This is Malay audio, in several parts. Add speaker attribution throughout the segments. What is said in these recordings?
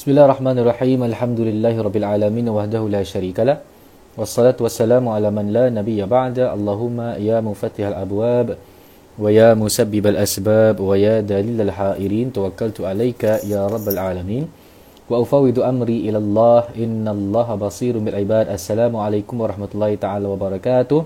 Speaker 1: Bismillahirrahmanirrahim. Alhamdulillahirabbil wahdahu la syarikalah. Wassalatu wassalamu ala man la nabiyya ba'da. Allahumma ya mufattihal abwab wa ya musabbibal asbab wa ya dalilal hairin tawakkaltu alayka ya rabbal alamin. Wa ufawidu amri ila Allah innallaha basirun bil ibad. Assalamualaikum warahmatullahi taala wabarakatuh.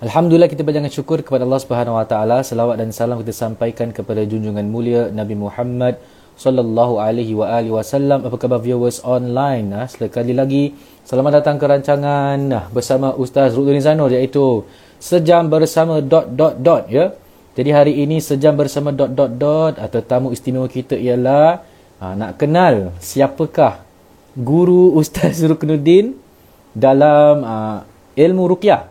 Speaker 1: Alhamdulillah kita berjangan syukur kepada Allah Subhanahu wa taala. Selawat dan salam kita sampaikan kepada junjungan mulia Nabi Muhammad sallallahu alaihi wa alihi wasallam. Apa khabar viewers online? Nah sekali lagi selamat datang ke rancangan nah bersama Ustaz Rudin Zanur iaitu sejam bersama dot dot dot ya. Jadi hari ini sejam bersama dot dot dot atau tamu istimewa kita ialah ha, nak kenal siapakah guru Ustaz Ruknuddin dalam uh, ilmu ruqyah.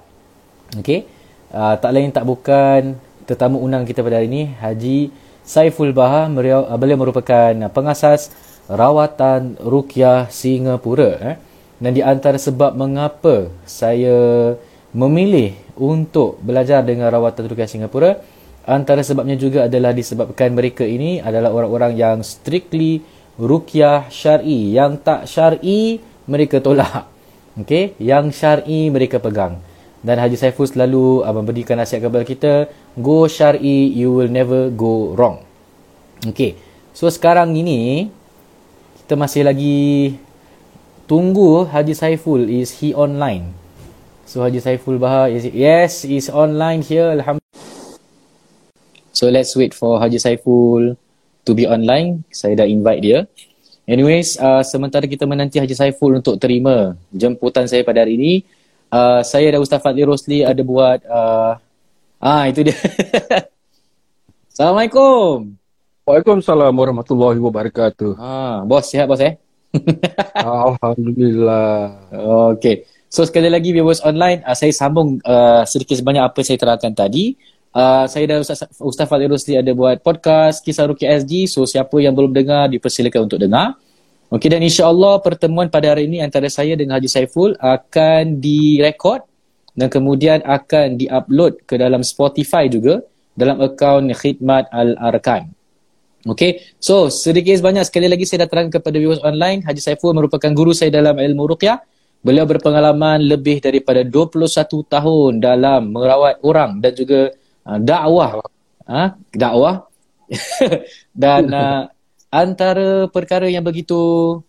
Speaker 1: Okey? Uh, tak lain tak bukan tetamu undang kita pada hari ini Haji Saiful Baha beliau merupakan pengasas rawatan Rukyah Singapura eh. dan di antara sebab mengapa saya memilih untuk belajar dengan rawatan Rukyah Singapura antara sebabnya juga adalah disebabkan mereka ini adalah orang-orang yang strictly Rukyah Syar'i. Yang tak Syar'i mereka tolak. Okey? Yang Syar'i mereka pegang dan Haji Saiful selalu uh, memberikan nasihat kepada kita go syar'i you will never go wrong Okay. So sekarang ini kita masih lagi tunggu Haji Saiful is he online so Haji Saiful Bahar is it? yes is online here alhamdulillah so let's wait for Haji Saiful to be online saya dah invite dia anyways uh, sementara kita menanti Haji Saiful untuk terima jemputan saya pada hari ini uh, saya dan Ustaz Fadli Rosli ada buat uh, ah itu dia Assalamualaikum
Speaker 2: Waalaikumsalam warahmatullahi wabarakatuh.
Speaker 1: Ah, bos sihat bos eh?
Speaker 2: Alhamdulillah.
Speaker 1: Okay. So sekali lagi viewers online, uh, saya sambung uh, sedikit sebanyak apa saya terangkan tadi. Uh, saya dan Ustaz, Ustaz Fadil Rusli ada buat podcast Kisah Ruki SG. So siapa yang belum dengar, dipersilakan untuk dengar. Okay, dan insyaAllah pertemuan pada hari ini antara saya dengan Haji Saiful akan direkod dan kemudian akan diupload ke dalam Spotify juga dalam akaun Khidmat Al-Arkan. Okay, so sedikit sebanyak sekali lagi saya datang kepada viewers online. Haji Saiful merupakan guru saya dalam ilmu ruqyah. Beliau berpengalaman lebih daripada 21 tahun dalam merawat orang dan juga uh, dakwah. Ha? Dakwah. dan uh, antara perkara yang begitu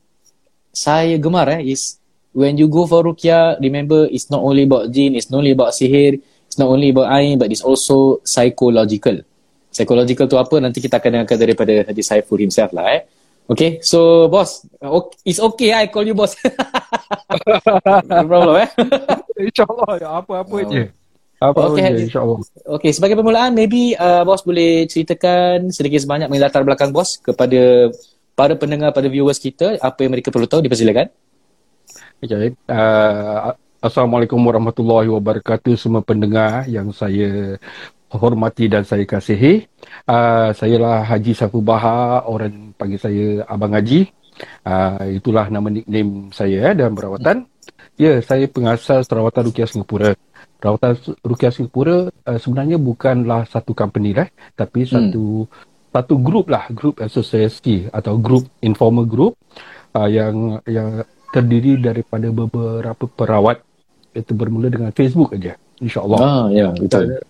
Speaker 1: saya gemar eh, is when you go for ruqyah, remember it's not only about jin, it's not only about sihir, it's not only about ain, but it's also psychological psychological tu apa nanti kita akan dengarkan daripada Haji Saiful himself lah eh. Okay, so boss, it's okay I call you boss. no problem eh.
Speaker 2: InsyaAllah, apa-apa oh. je. Apa okay, je, insyaAllah.
Speaker 1: Okay, sebagai permulaan, maybe uh, boss boleh ceritakan sedikit sebanyak mengenai latar belakang boss kepada para pendengar, pada viewers kita, apa yang mereka perlu tahu, dipersilakan.
Speaker 2: Okay, uh, Assalamualaikum warahmatullahi wabarakatuh semua pendengar yang saya hormati dan saya kasihi. Uh, saya lah Haji Safu Baha, orang panggil saya Abang Haji. Uh, itulah nama nickname saya eh, dalam perawatan. Ya, saya pengasas rawatan Rukiah Singapura. Rawatan Rukiah Singapura uh, sebenarnya bukanlah satu company lah, tapi hmm. satu satu grup lah, grup asosiasi atau grup informal group uh, yang yang terdiri daripada beberapa perawat. Itu bermula dengan Facebook aja. InsyaAllah.
Speaker 1: Ah, ya, betul.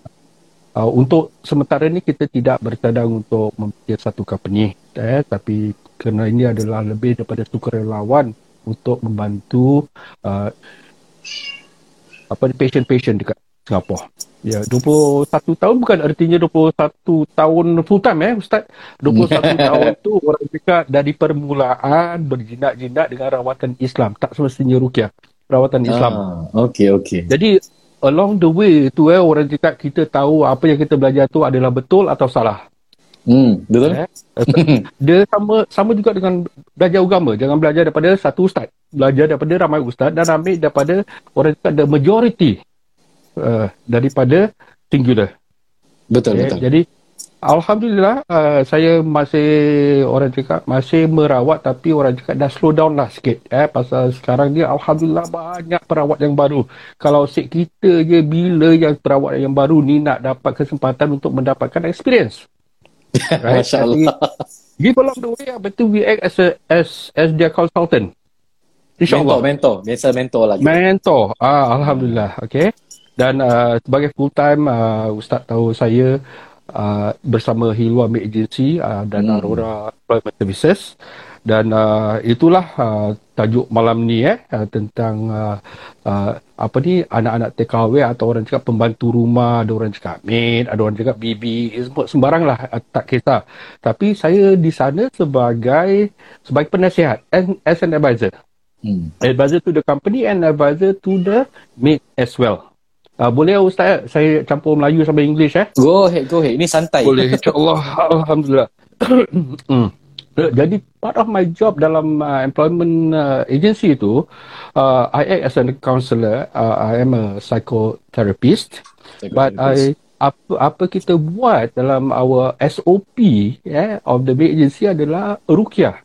Speaker 2: Uh, untuk sementara ini kita tidak bercadang untuk membuat satu company eh, tapi kerana ini adalah lebih daripada sukarelawan untuk membantu uh, apa patient-patient dekat Singapura. Ya, 21 tahun bukan artinya 21 tahun full time eh ustaz. 21 tahun tu orang cakap dari permulaan berjinak-jinak dengan rawatan Islam, tak semestinya rukyah. Rawatan Islam.
Speaker 1: Ah, okey okey.
Speaker 2: Jadi along the way tu eh orang cakap kita tahu apa yang kita belajar tu adalah betul atau salah.
Speaker 1: Hmm, betul. Eh?
Speaker 2: Dia sama sama juga dengan belajar agama. Jangan belajar daripada satu ustaz. Belajar daripada ramai ustaz dan ambil daripada orang cakap the majority uh, daripada singular.
Speaker 1: Betul, eh? betul.
Speaker 2: Jadi Alhamdulillah uh, saya masih orang cakap masih merawat tapi orang cakap dah slow down lah sikit eh pasal sekarang ni alhamdulillah banyak perawat yang baru. Kalau sik kita je bila yang perawat yang baru ni nak dapat kesempatan untuk mendapatkan experience.
Speaker 1: Right? Masya-Allah.
Speaker 2: give along the way betul we act as a as as their consultant
Speaker 1: InsyaAllah. Mentor, mentor. Biasa mentor lagi.
Speaker 2: Mentor. Ah, Alhamdulillah. Okay. Dan uh, sebagai full time, uh, Ustaz tahu saya uh, bersama Hilwa Mid Agency uh, dan hmm. Aurora Employment Services. Dan uh, itulah uh, tajuk malam ni eh uh, tentang uh, uh, apa ni anak-anak TKW atau orang cakap pembantu rumah, ada orang cakap maid, ada orang cakap bibi, sembarang lah uh, tak kisah. Tapi saya di sana sebagai sebagai penasihat and as an advisor. Hmm. Advisor to the company and advisor to the maid as well. Uh, boleh Ustaz saya campur Melayu sampai English eh?
Speaker 1: Go ahead, go ahead. Ini santai.
Speaker 2: Boleh, insyaAllah. Alhamdulillah. hmm. Jadi part of my job dalam uh, employment uh, agency itu, uh, I act as a counselor. Uh, I am a psychotherapist. But I apa apa kita buat dalam our SOP yeah, of the agency adalah rukyah.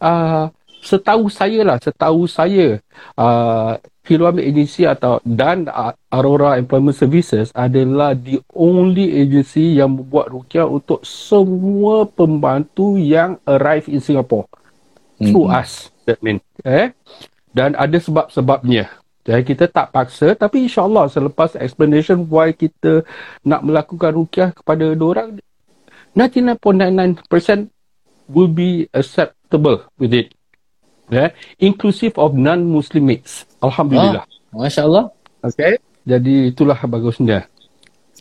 Speaker 2: Uh, setahu saya lah, setahu saya uh, Hilwami Agency atau dan Aurora Employment Services adalah the only agency yang membuat rukyah untuk semua pembantu yang arrive in Singapore. Mm-hmm. Through us, that mean. Eh? Dan ada sebab-sebabnya. Jadi kita tak paksa tapi insyaAllah selepas explanation why kita nak melakukan rukyah kepada orang 99.99% will be acceptable with it yeah, inclusive of non-Muslim mates. Alhamdulillah.
Speaker 1: Ah, Masya Allah.
Speaker 2: Okay. Jadi itulah bagusnya.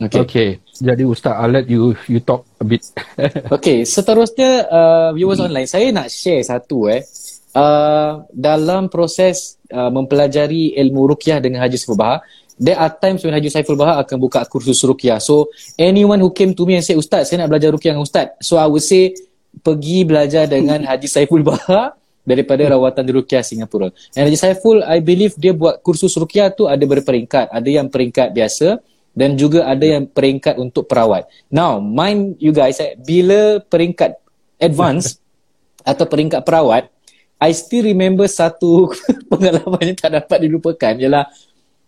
Speaker 2: Okay. okay. Jadi Ustaz, I'll let you you talk a bit.
Speaker 1: okay. Seterusnya, uh, viewers hmm. online, saya nak share satu eh. Uh, dalam proses uh, mempelajari ilmu rukyah dengan Haji Saiful Bahar, there are times when Haji Saiful Bahar akan buka kursus rukyah. So, anyone who came to me and say, Ustaz, saya nak belajar rukyah dengan Ustaz. So, I would say, pergi belajar dengan Haji Saiful Bahar daripada rawatan di Rukiah Singapura. And Haji Saiful, I believe dia buat kursus Rukiah tu ada berperingkat. Ada yang peringkat biasa dan juga ada yang peringkat untuk perawat. Now, mind you guys, eh, bila peringkat advance atau peringkat perawat, I still remember satu pengalaman yang tak dapat dilupakan ialah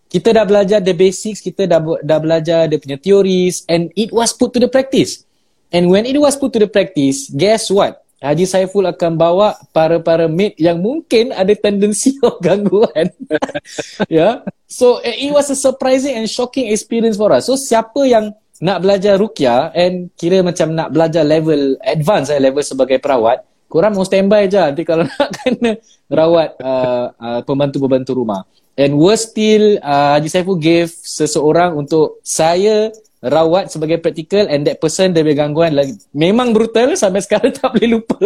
Speaker 1: kita dah belajar the basics, kita dah dah belajar dia punya theories and it was put to the practice. And when it was put to the practice, guess what? Haji Saiful akan bawa para-para mate yang mungkin ada tendensi of gangguan. ya. yeah. So it was a surprising and shocking experience for us. So siapa yang nak belajar rukyah and kira macam nak belajar level advance eh, level sebagai perawat, korang mau standby je nanti kalau nak kena rawat uh, uh, pembantu-pembantu rumah. And worse still, uh, Haji Saiful gave seseorang untuk saya rawat sebagai praktikal and that person dia punya gangguan lagi memang brutal sampai sekarang tak boleh lupa.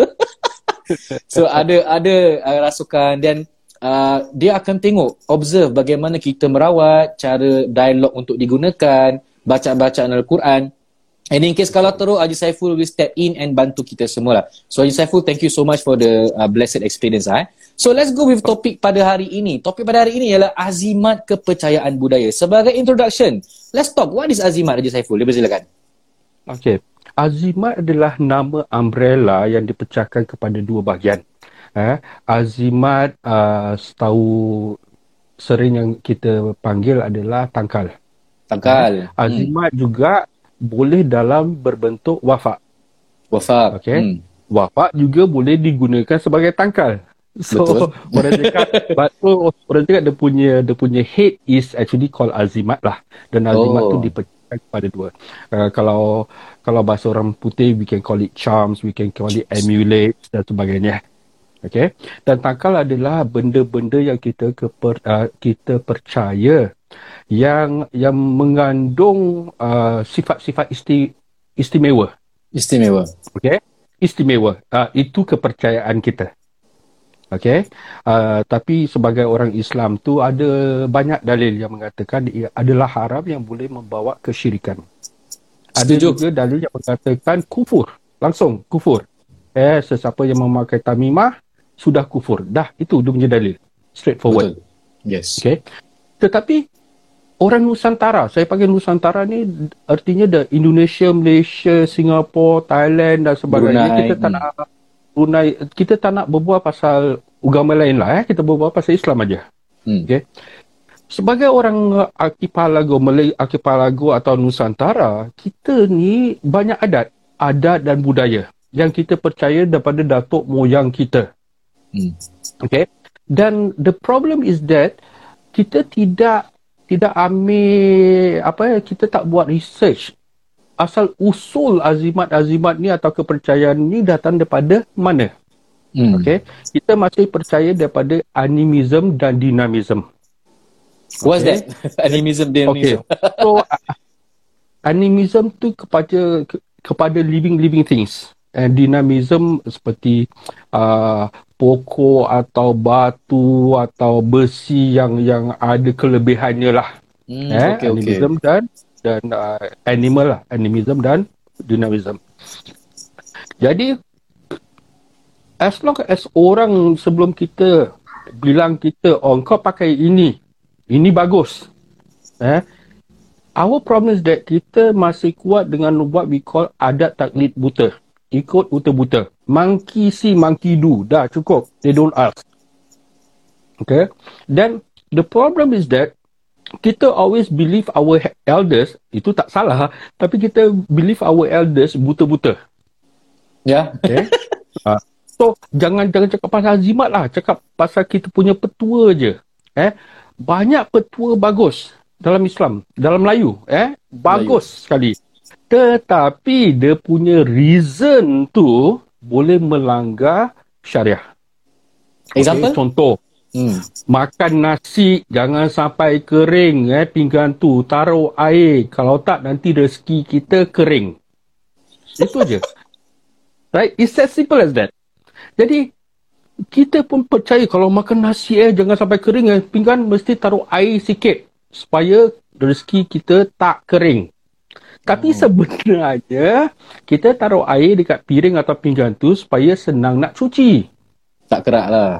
Speaker 1: so ada ada uh, rasukan dan uh, dia akan tengok observe bagaimana kita merawat, cara dialog untuk digunakan, baca-baca Al-Quran. And in case kalau teruk, Haji Saiful will step in and bantu kita semua lah. So Haji Saiful, thank you so much for the uh, blessed experience. Eh. So let's go with topik pada hari ini. Topik pada hari ini ialah azimat kepercayaan budaya. Sebagai introduction, let's talk. What is azimat, Haji Saiful? Dia silakan.
Speaker 2: Okay. Azimat adalah nama umbrella yang dipecahkan kepada dua bahagian. Eh, azimat uh, setahu sering yang kita panggil adalah tangkal.
Speaker 1: Tangkal.
Speaker 2: Eh, azimat hmm. juga boleh dalam berbentuk wafak.
Speaker 1: Wafak.
Speaker 2: Okay. Hmm. Wafak juga boleh digunakan sebagai tangkal. So Betul. orang cakap batu orang cakap dia punya dia punya head is actually called azimat lah dan azimat oh. tu dipecahkan kepada dua. Uh, kalau kalau bahasa orang putih we can call it charms, we can call it amulet dan sebagainya. Okay. Dan tangkal adalah benda-benda yang kita keper, uh, kita percaya yang yang mengandung uh, sifat-sifat isti, istimewa.
Speaker 1: Istimewa.
Speaker 2: Okay. Istimewa. Uh, itu kepercayaan kita. Okay. Uh, tapi sebagai orang Islam tu ada banyak dalil yang mengatakan ia adalah haram yang boleh membawa kesyirikan. Ada Setuju. juga dalil yang mengatakan kufur. Langsung kufur. Eh, sesiapa yang memakai tamimah sudah kufur. Dah, itu dia punya dalil. Straightforward. Betul.
Speaker 1: Yes.
Speaker 2: Okay. Tetapi orang Nusantara, saya panggil Nusantara ni artinya the Indonesia, Malaysia, Singapore, Thailand dan sebagainya. Brunei. Kita tak nak Brunei kita tak nak berbual pasal agama lain lah eh. Kita berbual pasal Islam aja. Hmm. Okay. Sebagai orang archipelago Malay archipelago atau Nusantara, kita ni banyak adat, adat dan budaya. yang kita percaya daripada datuk moyang kita. Hmm. Okay. Dan the problem is that kita tidak tidak ambil apa ya kita tak buat research asal usul azimat-azimat ni atau kepercayaan ni datang daripada mana? Hmm. Okay. Kita masih percaya daripada animism dan dinamism.
Speaker 1: What's okay. that? animism, dynamism.
Speaker 2: Okay. So, animism tu kepada ke, kepada living-living things. And dinamism seperti uh, pokok atau batu atau besi yang yang ada kelebihannya lah. Hmm, eh, okay, animism okay. dan dan uh, animal lah, animism dan dinamism. Jadi as long as orang sebelum kita bilang kita oh kau pakai ini, ini bagus. Eh, our problem is that kita masih kuat dengan what we call adat taklid buta ikut buta-buta. Monkey see, monkey do. Dah cukup. They don't ask. Okay. Then the problem is that kita always believe our elders, itu tak salah, tapi kita believe our elders buta-buta.
Speaker 1: Ya. Yeah. Okay.
Speaker 2: uh, so, jangan jangan cakap pasal azimat lah. Cakap pasal kita punya petua je. Eh, Banyak petua bagus dalam Islam, dalam Melayu. Eh, Bagus Melayu. sekali. Tetapi dia punya reason tu boleh melanggar syariah.
Speaker 1: Example?
Speaker 2: Okay, contoh. Hmm. Makan nasi jangan sampai kering eh pinggan tu taruh air kalau tak nanti rezeki kita kering. Itu aja. right? It's as simple as that. Jadi kita pun percaya kalau makan nasi eh jangan sampai kering eh pinggan mesti taruh air sikit supaya rezeki kita tak kering. Tapi hmm. sebenarnya kita taruh air dekat piring atau pinggan tu supaya senang nak cuci.
Speaker 1: Tak kerak lah.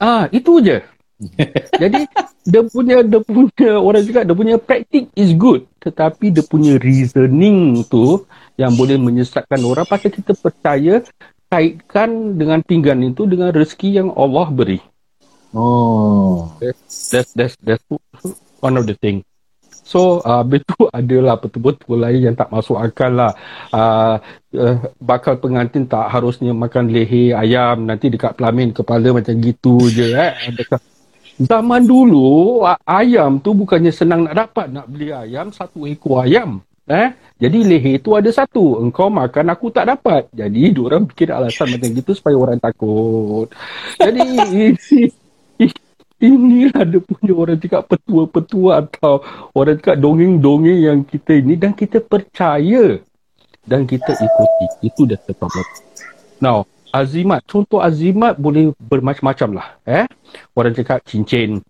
Speaker 2: Ah, itu je. Jadi dia punya dia punya orang juga dia punya praktik is good tetapi dia punya reasoning tu yang boleh menyesatkan orang pasal kita percaya kaitkan dengan pinggan itu dengan rezeki yang Allah beri.
Speaker 1: Oh.
Speaker 2: That's that's that's one of the thing. So uh, betul adalah betul-betul lain yang tak masuk akal lah. Uh, uh, bakal pengantin tak harusnya makan leher ayam nanti dekat pelamin kepala macam gitu je. Eh. Zaman dulu ayam tu bukannya senang nak dapat. Nak beli ayam satu ekor ayam. Eh? Jadi leher tu ada satu. Engkau makan aku tak dapat. Jadi orang fikir alasan macam gitu supaya orang takut. Jadi inilah dia punya orang cakap petua-petua atau orang cakap dongeng-dongeng yang kita ini dan kita percaya dan kita ikuti. Itu dah problem. Now, azimat. Contoh azimat boleh bermacam-macam lah. Eh? Orang cakap cincin.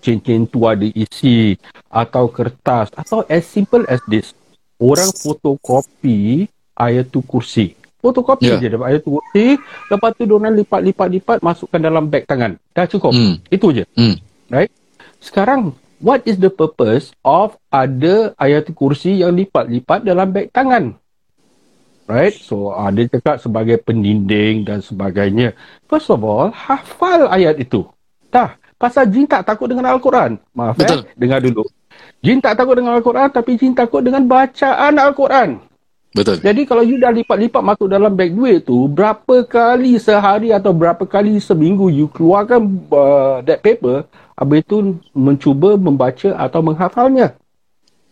Speaker 2: Cincin tu ada isi atau kertas atau as simple as this. Orang fotokopi ayatul kursi fotokopi yeah. je dapat ayat tu lepas tu diorang lipat-lipat-lipat masukkan dalam beg tangan. Dah cukup? Mm. itu je. Mm. right? Sekarang what is the purpose of ada ayat kursi yang lipat-lipat dalam beg tangan? Right? So ada uh, cakap sebagai pendinding dan sebagainya. First of all hafal ayat itu. Dah. Pasal jin tak takut dengan al-Quran. Maaf eh. Dengar dulu. Jin tak takut dengan al-Quran tapi jin takut dengan bacaan al-Quran
Speaker 1: Betul.
Speaker 2: Jadi kalau you dah lipat-lipat masuk dalam beg duit tu, berapa kali sehari atau berapa kali seminggu you keluarkan uh, that paper, habis itu mencuba membaca atau menghafalnya.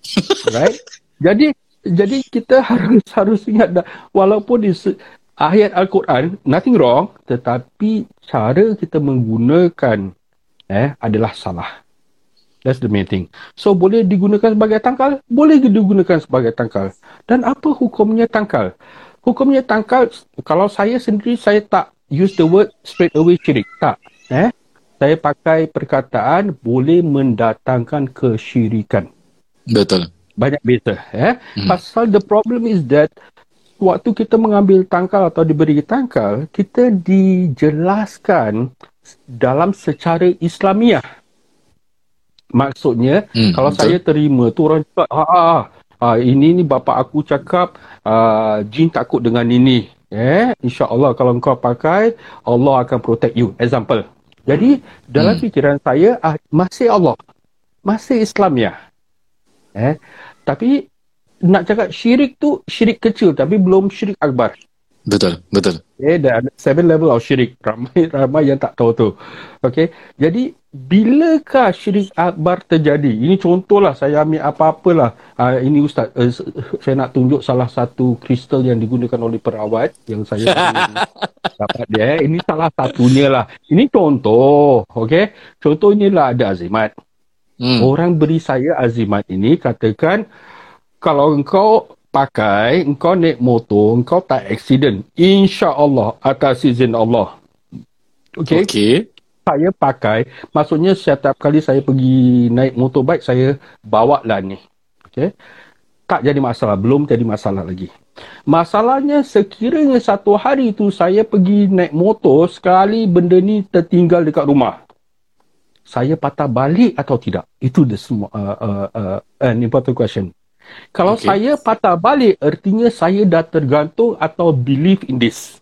Speaker 2: right? Jadi jadi kita harus harus ingat dah, walaupun di ayat Al-Quran, nothing wrong, tetapi cara kita menggunakan eh adalah salah. That's the main thing. So boleh digunakan sebagai tangkal? Boleh digunakan sebagai tangkal. Dan apa hukumnya tangkal? Hukumnya tangkal, kalau saya sendiri, saya tak use the word straight away syirik. Tak. Eh? Saya pakai perkataan boleh mendatangkan kesyirikan.
Speaker 1: Betul.
Speaker 2: Banyak beza. Eh? Hmm. Pasal the problem is that waktu kita mengambil tangkal atau diberi tangkal, kita dijelaskan dalam secara Islamiah. Maksudnya hmm, kalau betul. saya terima tu orang cakap ha, ha, ha ini ni bapa aku cakap uh, jin takut dengan ini. Eh insya-Allah kalau kau pakai Allah akan protect you. Example. Jadi dalam hmm. fikiran saya ah, masih Allah. Masih Islam ya. Eh tapi nak cakap syirik tu syirik kecil tapi belum syirik akbar.
Speaker 1: Betul, betul.
Speaker 2: Okay, dan seven level of syirik. Ramai ramai yang tak tahu tu. Okay, jadi bilakah syirik akbar terjadi? Ini contohlah saya ambil apa-apalah. Uh, ini Ustaz, uh, saya nak tunjuk salah satu kristal yang digunakan oleh perawat yang saya dapat dia. Ini salah satunya lah. Ini contoh. Okay, contoh inilah ada azimat. Hmm. Orang beri saya azimat ini katakan kalau engkau pakai, engkau naik motor, engkau tak accident. InsyaAllah atas izin Allah. Okay.
Speaker 1: okay.
Speaker 2: Saya pakai, maksudnya setiap kali saya pergi naik motorbike, saya bawa lah ni. Okay. Tak jadi masalah, belum jadi masalah lagi. Masalahnya sekiranya satu hari tu saya pergi naik motor, sekali benda ni tertinggal dekat rumah. Saya patah balik atau tidak? Itu the semua uh, uh, uh, an important question. Kalau okay. saya patah balik, artinya saya dah tergantung atau believe in this.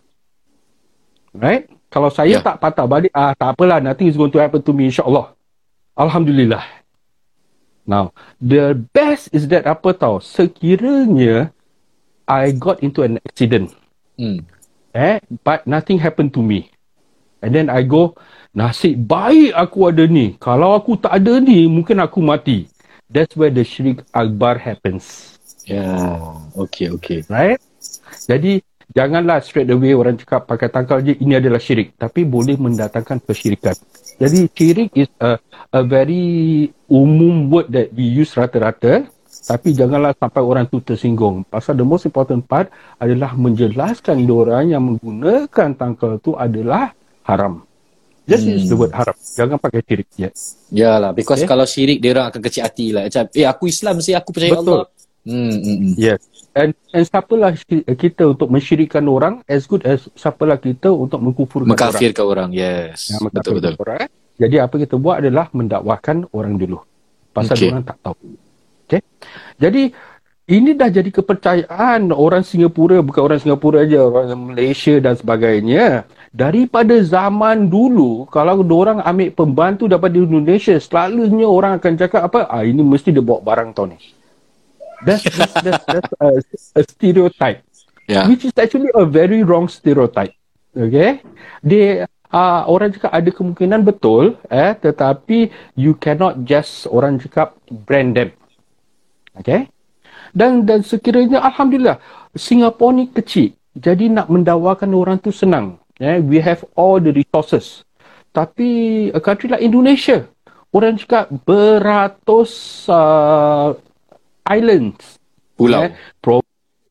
Speaker 2: Right? Kalau saya yeah. tak patah balik, ah tak apalah, nothing is going to happen to me, insyaAllah. Alhamdulillah. Now, the best is that apa tahu, sekiranya I got into an accident, mm. eh, but nothing happened to me. And then I go, nasib baik aku ada ni. Kalau aku tak ada ni, mungkin aku mati. That's where the syirik akbar happens.
Speaker 1: Yeah, okay, okay.
Speaker 2: Right? Jadi, janganlah straight away orang cakap pakai tangkal je, ini adalah syirik. Tapi boleh mendatangkan kesyirikan. Jadi, syirik is a, a very umum word that we use rata-rata. Tapi janganlah sampai orang tu tersinggung. Pasal the most important part adalah menjelaskan orang yang menggunakan tangkal tu adalah haram. Just hmm. use the word harap. Jangan pakai syirik. Yes.
Speaker 1: Yalah, because okay. kalau syirik, dia orang akan kecil hati lah. Macam, eh aku Islam sih, aku percaya Betul. Allah.
Speaker 2: Hmm, hmm, hmm. Yes. And, and siapalah kita untuk mensyirikan orang as good as siapalah kita untuk mengkufurkan
Speaker 1: orang. Mengkafirkan orang. Yes. Ya, betul, betul. Orang, eh?
Speaker 2: Jadi apa kita buat adalah mendakwahkan orang dulu. Pasal okay. orang tak tahu. Okay. Jadi, ini dah jadi kepercayaan orang Singapura, bukan orang Singapura aja, orang Malaysia dan sebagainya daripada zaman dulu kalau orang ambil pembantu daripada Indonesia selalunya orang akan cakap apa ah ini mesti dia bawa barang tau ni that's that's, that's, that's a, a stereotype. Yeah. which is actually a very wrong stereotype. Okay? Dia uh, orang cakap ada kemungkinan betul eh tetapi you cannot just orang cakap brand them. Okay? Dan dan sekiranya alhamdulillah Singapura ni kecil. Jadi nak mendawakan orang tu senang. Yeah, we have all the resources. Tapi a country like Indonesia, orang cakap beratus uh, islands.
Speaker 1: Pulau. Yeah,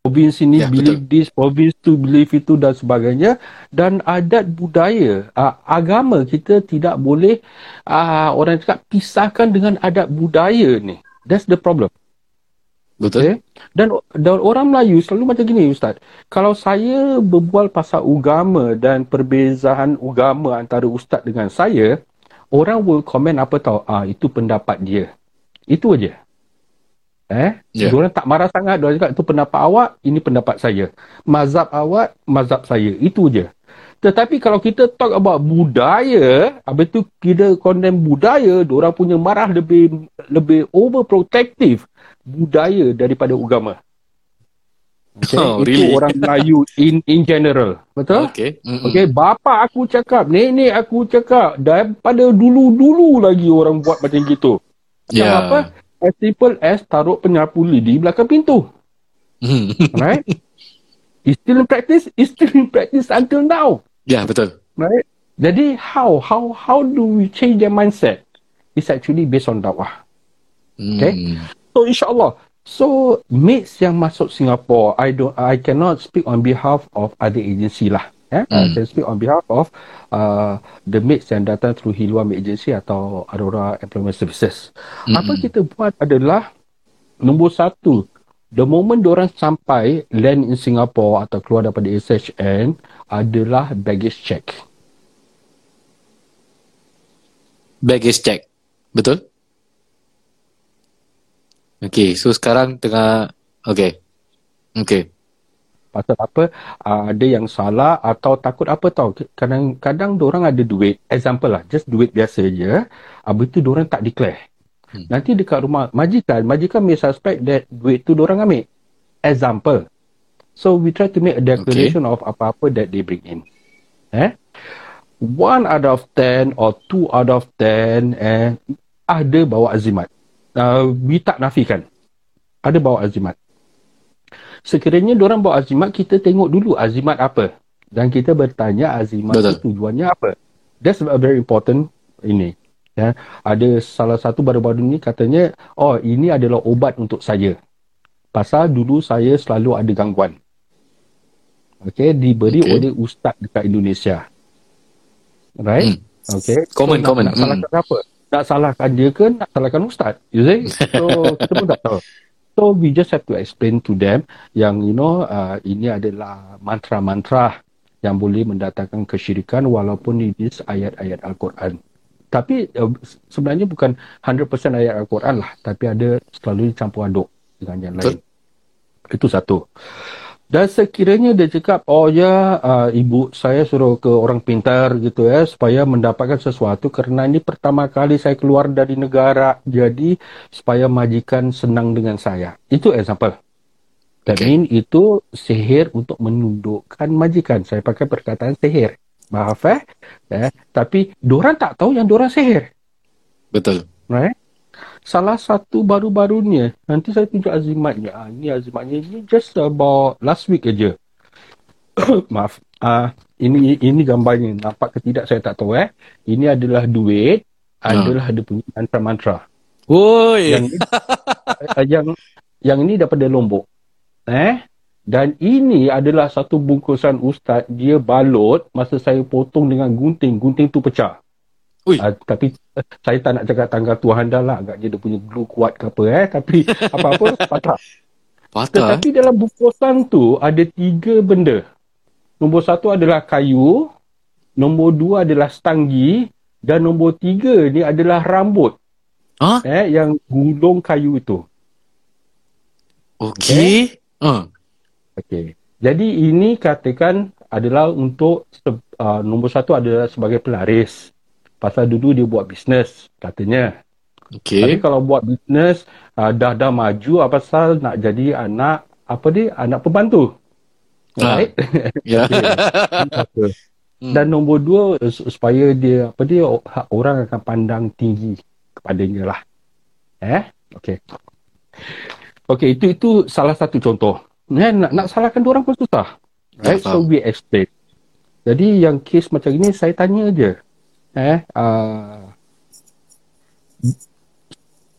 Speaker 2: province ini yeah, believe betul. this, province tu believe itu dan sebagainya. Dan adat budaya, uh, agama kita tidak boleh uh, orang cakap pisahkan dengan adat budaya ni. That's the problem.
Speaker 1: Betul. Okay?
Speaker 2: Dan, dan orang Melayu selalu macam gini Ustaz. Kalau saya berbual pasal agama dan perbezaan agama antara Ustaz dengan saya, orang will komen apa tahu, ah itu pendapat dia. Itu aja. Eh? Yeah. Orang tak marah sangat, dia cakap itu pendapat awak, ini pendapat saya. Mazhab awak, mazhab saya. Itu aja. Tetapi kalau kita talk about budaya, habis tu kita condemn budaya, orang punya marah lebih lebih overprotective budaya daripada agama. Okay, oh, itu really? orang Melayu in in general. Betul?
Speaker 1: Okay.
Speaker 2: Mm-hmm. Okay, bapa aku cakap, nenek aku cakap, daripada dulu-dulu lagi orang buat macam gitu. Macam yeah. apa? As simple as taruh penyapu lidi belakang pintu. right? It's still in practice. It's still in practice until now.
Speaker 1: Ya, yeah, betul.
Speaker 2: Right? Jadi, how? How how do we change their mindset? It's actually based on dakwah. Okay? Mm. So insyaAllah. So mates yang masuk Singapore, I don't, I cannot speak on behalf of other agency lah. Eh? Mm. I can speak on behalf of uh, the mates yang datang through Hilwam Agency atau Aurora Employment Services. Mm. Apa kita buat adalah nombor satu, the moment orang sampai land in Singapore atau keluar daripada SHN adalah baggage check.
Speaker 1: Baggage check, betul? Okay, so sekarang tengah... Okay. Okay.
Speaker 2: Pasal apa, uh, ada yang salah atau takut apa tau. Kadang-kadang orang ada duit. Example lah, just duit biasa je. Habis tu orang tak declare. Hmm. Nanti dekat rumah majikan, majikan may suspect that duit tu orang ambil. Example. So we try to make a declaration okay. of apa-apa that they bring in. Eh? One out of ten or two out of ten eh, ada bawa azimat. Uh, we tak nafikan. Ada bawa azimat. Sekiranya orang bawa azimat, kita tengok dulu azimat apa. Dan kita bertanya azimat itu tujuannya apa. That's a very important ini. Ya, ada salah satu baru-baru ni katanya, oh ini adalah obat untuk saya. Pasal dulu saya selalu ada gangguan. Okay, diberi okay. oleh ustaz dekat Indonesia. Right? Hmm. Okay.
Speaker 1: Common, so, common.
Speaker 2: Nak, nak salahkan hmm. apa? Nak salahkan dia ke nak salahkan ustaz? You see? So, kita pun tak tahu. So, we just have to explain to them yang, you know, uh, ini adalah mantra-mantra yang boleh mendatangkan kesyirikan walaupun ini ayat-ayat Al-Quran. Tapi uh, sebenarnya bukan 100% ayat Al-Quran lah tapi ada selalu campur aduk dengan yang lain. Itu satu dan sekiranya dia cakap oh ya uh, ibu saya suruh ke orang pintar gitu ya supaya mendapatkan sesuatu kerana ini pertama kali saya keluar dari negara jadi supaya majikan senang dengan saya itu example that okay. mean itu sihir untuk menundukkan majikan saya pakai perkataan sihir Maaf eh. eh. Tapi diorang tak tahu yang diorang sihir.
Speaker 1: Betul.
Speaker 2: Right? Salah satu baru-barunya, nanti saya tunjuk azimatnya. Ah, ini azimatnya ini just about last week aja. Maaf. Ah, ini ini gambarnya. Nampak ke tidak saya tak tahu eh. Ini adalah duit. Ah. Adalah ada punya mantra-mantra.
Speaker 1: Woi.
Speaker 2: Yang, yang yang ini daripada Lombok. Eh? Dan ini adalah satu bungkusan ustaz dia balut masa saya potong dengan gunting. Gunting tu pecah. Uh, tapi uh, saya tak nak cakap tanggal Tuhan dah lah. Agaknya dia punya glue kuat ke apa eh. Tapi apa-apa patah. Patah? Tetapi dalam bungkusan tu ada tiga benda. Nombor satu adalah kayu. Nombor dua adalah stanggi. Dan nombor tiga ni adalah rambut. Huh? Eh, yang gulung kayu itu.
Speaker 1: Okey. Okay. Uh.
Speaker 2: Okey. Jadi ini katakan adalah untuk uh, nombor satu adalah sebagai pelaris. Pasal dulu dia buat bisnes katanya.
Speaker 1: Okey.
Speaker 2: Tapi kalau buat bisnes uh, dah dah maju apa pasal nak jadi anak apa dia anak pembantu.
Speaker 1: Ah. Right? Ya.
Speaker 2: Yeah. Dan nombor dua supaya dia apa dia orang akan pandang tinggi kepadanya lah. Eh? Okey. Okey, itu itu salah satu contoh. Eh, nak, nak salahkan orang pun susah. Right? So we explain. Jadi yang kes macam ini saya tanya aja. Eh, uh,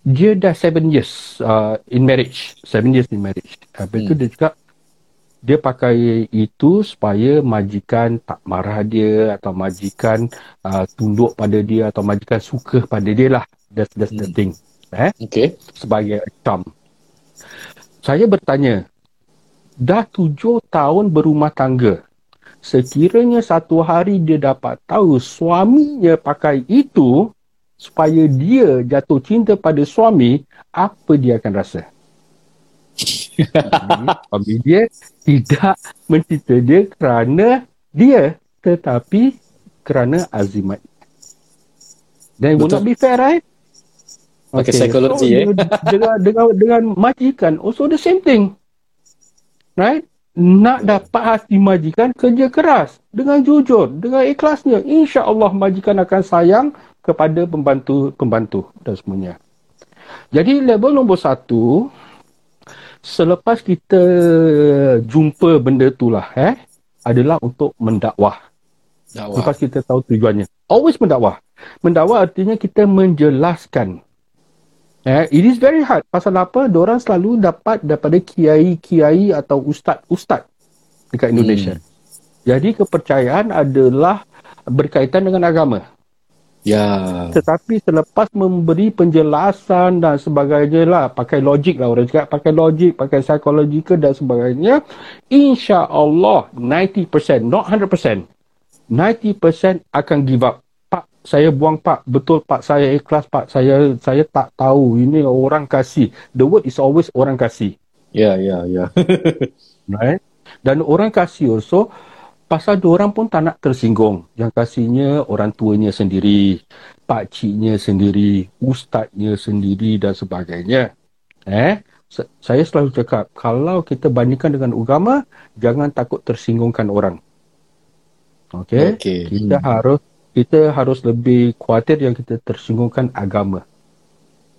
Speaker 2: dia dah seven years uh, in marriage. Seven years in marriage. Habis hmm. tu dia cakap dia pakai itu supaya majikan tak marah dia atau majikan uh, tunduk pada dia atau majikan suka pada dia lah. That's, that's hmm. the thing. Eh?
Speaker 1: Okay.
Speaker 2: Sebagai charm. Saya bertanya, dah tujuh tahun berumah tangga. Sekiranya satu hari dia dapat tahu suaminya pakai itu supaya dia jatuh cinta pada suami, apa dia akan rasa? suami dia tidak mencinta dia kerana dia tetapi kerana azimat. Dan will not be fair, right?
Speaker 1: Okay, okay. psikologi so, eh.
Speaker 2: dengan, dengan, dengan majikan, also the same thing right? Nak dapat hati majikan kerja keras dengan jujur, dengan ikhlasnya. Insya Allah majikan akan sayang kepada pembantu-pembantu dan semuanya. Jadi level nombor satu, selepas kita jumpa benda itulah eh, adalah untuk mendakwah. Dakwah. Lepas kita tahu tujuannya. Always mendakwah. Mendakwah artinya kita menjelaskan Eh, it is very hard. Pasal apa? Diorang selalu dapat daripada kiai-kiai atau ustaz-ustaz dekat Indonesia. Hmm. Jadi kepercayaan adalah berkaitan dengan agama.
Speaker 1: Ya.
Speaker 2: Tetapi selepas memberi penjelasan dan sebagainya lah, pakai logik lah orang cakap, pakai logik, pakai psikologikal dan sebagainya, insya Allah 90%, not 100%, 90% akan give up saya buang pak betul pak saya ikhlas pak saya saya tak tahu ini orang kasih the word is always orang kasih
Speaker 1: ya yeah, ya yeah, ya
Speaker 2: yeah. right dan orang kasih also pasal dua orang pun tak nak tersinggung yang kasihnya orang tuanya sendiri pak ciknya sendiri ustaznya sendiri dan sebagainya eh saya selalu cakap kalau kita bandingkan dengan agama jangan takut tersinggungkan orang okey okay. kita hmm. harus kita harus lebih khawatir yang kita tersinggungkan agama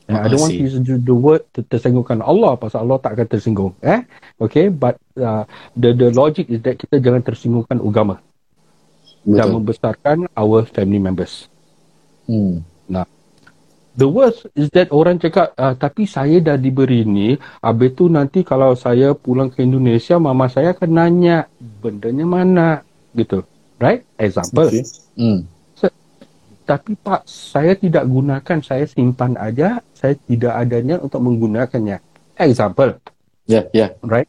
Speaker 2: And I don't want to use the word tersinggungkan Allah pasal Allah tak akan tersinggung eh okay but uh, the the logic is that kita jangan tersinggungkan agama Betul. dan membesarkan our family members hmm. nah The worst is that orang cakap, uh, tapi saya dah diberi ni, habis tu nanti kalau saya pulang ke Indonesia, mama saya akan nanya, bendanya mana? Gitu. Right? Example. Okay. Hmm. Tapi Pak, saya tidak gunakan, saya simpan aja, saya tidak adanya untuk menggunakannya. Example.
Speaker 1: Yeah, yeah.
Speaker 2: Right?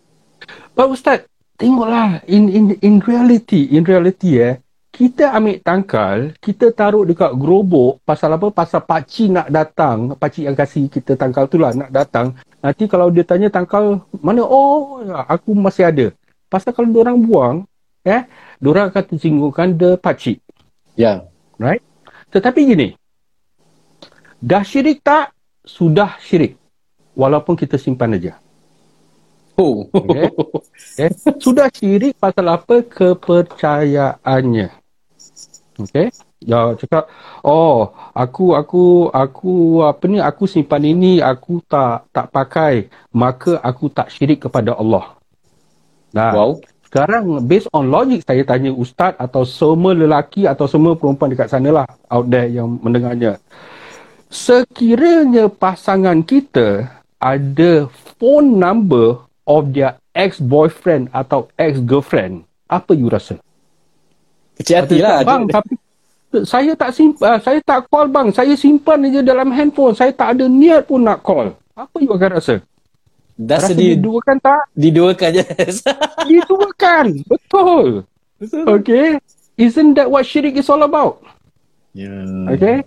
Speaker 2: Pak Ustaz, tengoklah, in in in reality, in reality eh, kita ambil tangkal, kita taruh dekat gerobok pasal apa? Pasal pakcik nak datang, pakcik yang kasih kita tangkal tu lah nak datang. Nanti kalau dia tanya tangkal mana? Oh, aku masih ada. Pasal kalau orang buang, eh, orang akan tersinggungkan the pakcik.
Speaker 1: Ya. Yeah.
Speaker 2: Right? Tetapi gini, dah syirik tak? Sudah syirik. Walaupun kita simpan aja. Oh. Okay. okay. Sudah syirik pasal apa? Kepercayaannya. Okay. Ya cakap, oh aku aku aku apa ni aku simpan ini aku tak tak pakai maka aku tak syirik kepada Allah. Nah, wow. Sekarang based on logic saya tanya ustaz atau semua lelaki atau semua perempuan dekat sana lah out there yang mendengarnya. Sekiranya pasangan kita ada phone number of their ex-boyfriend atau ex-girlfriend, apa you rasa?
Speaker 1: Kecil hati lah.
Speaker 2: Bang, tapi saya tak simpan, uh, saya tak call bang. Saya simpan je dalam handphone. Saya tak ada niat pun nak call. Apa you akan rasa?
Speaker 1: Rasa di,
Speaker 2: diduakan tak?
Speaker 1: Diduakan je.
Speaker 2: diduakan. Betul. Betul. Okay. Isn't that what syirik is all about?
Speaker 1: Yeah.
Speaker 2: Okay.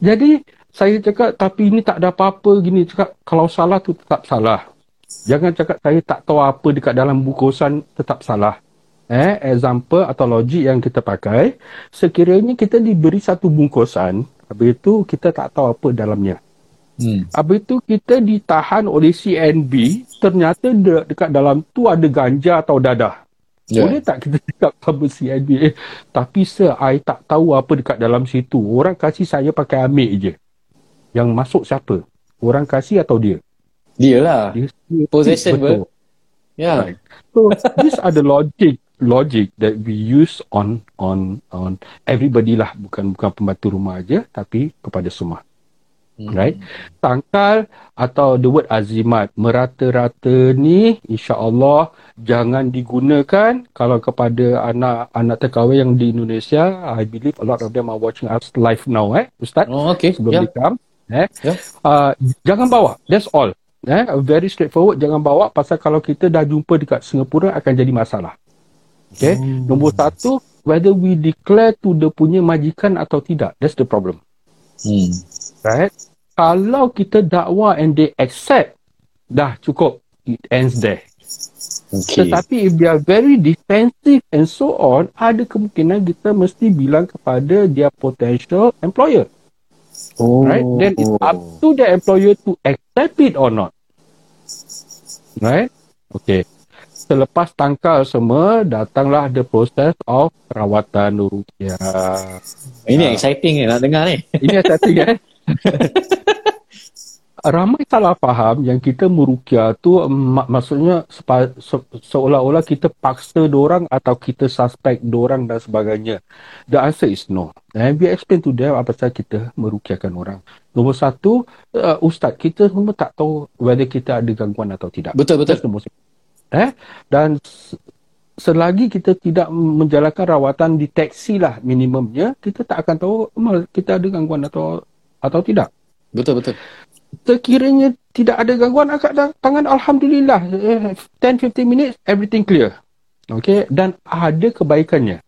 Speaker 2: Jadi, saya cakap, tapi ini tak ada apa-apa gini. Cakap, kalau salah tu tetap salah. Jangan cakap saya tak tahu apa dekat dalam bukusan tetap salah eh, example atau logik yang kita pakai, sekiranya kita diberi satu bungkusan, habis itu kita tak tahu apa dalamnya. Hmm. Habis itu kita ditahan oleh CNB, ternyata de- dekat dalam tu ada ganja atau dadah. Yeah. Boleh tak kita cakap apa CNB? Eh, tapi sir, I tak tahu apa dekat dalam situ. Orang kasih saya pakai ambil je. Yang masuk siapa? Orang kasih atau dia?
Speaker 1: Dia lah. Dia, Possession Betul.
Speaker 2: Ya. Yeah. Right. So, these are the logic logic that we use on on on everybody lah bukan bukan pembantu rumah aja tapi kepada semua hmm. right tangkal atau the word azimat merata-rata ni insyaallah jangan digunakan kalau kepada anak-anak terkawin yang di Indonesia i believe a lot of them are watching us live now eh ustaz
Speaker 1: oh okay
Speaker 2: sebelum yeah. come eh yeah. uh, jangan bawa that's all eh very straightforward jangan bawa pasal kalau kita dah jumpa dekat Singapura akan jadi masalah Okay. Hmm. Nombor satu, whether we declare to the punya majikan atau tidak. That's the problem.
Speaker 1: Hmm.
Speaker 2: Right? Kalau kita dakwa and they accept, dah cukup. It ends there. Okay. Tetapi if they are very defensive and so on, ada kemungkinan kita mesti bilang kepada dia potential employer. Oh. Right? Then it's up to the employer to accept it or not. Right? Okay selepas tangkal semua datanglah the process of perawatan rukia.
Speaker 1: Ini uh, exciting ni nak dengar ni.
Speaker 2: Ini exciting eh. Ramai salah faham yang kita merukia tu mak- maksudnya sepa- se- seolah-olah kita paksa orang atau kita suspect orang dan sebagainya. The answer is no. And we explain to them apa sahaja kita merukiakan orang. Nombor satu, uh, Ustaz, kita semua tak tahu whether kita ada gangguan atau tidak.
Speaker 1: Betul, betul
Speaker 2: eh dan selagi kita tidak menjalankan rawatan deteksi lah minimumnya kita tak akan tahu kita ada gangguan atau atau tidak?
Speaker 1: Betul betul.
Speaker 2: Sekiranya tidak ada gangguan angkat tangan alhamdulillah. 10 eh, 15 minutes everything clear. Okey dan ada kebaikannya.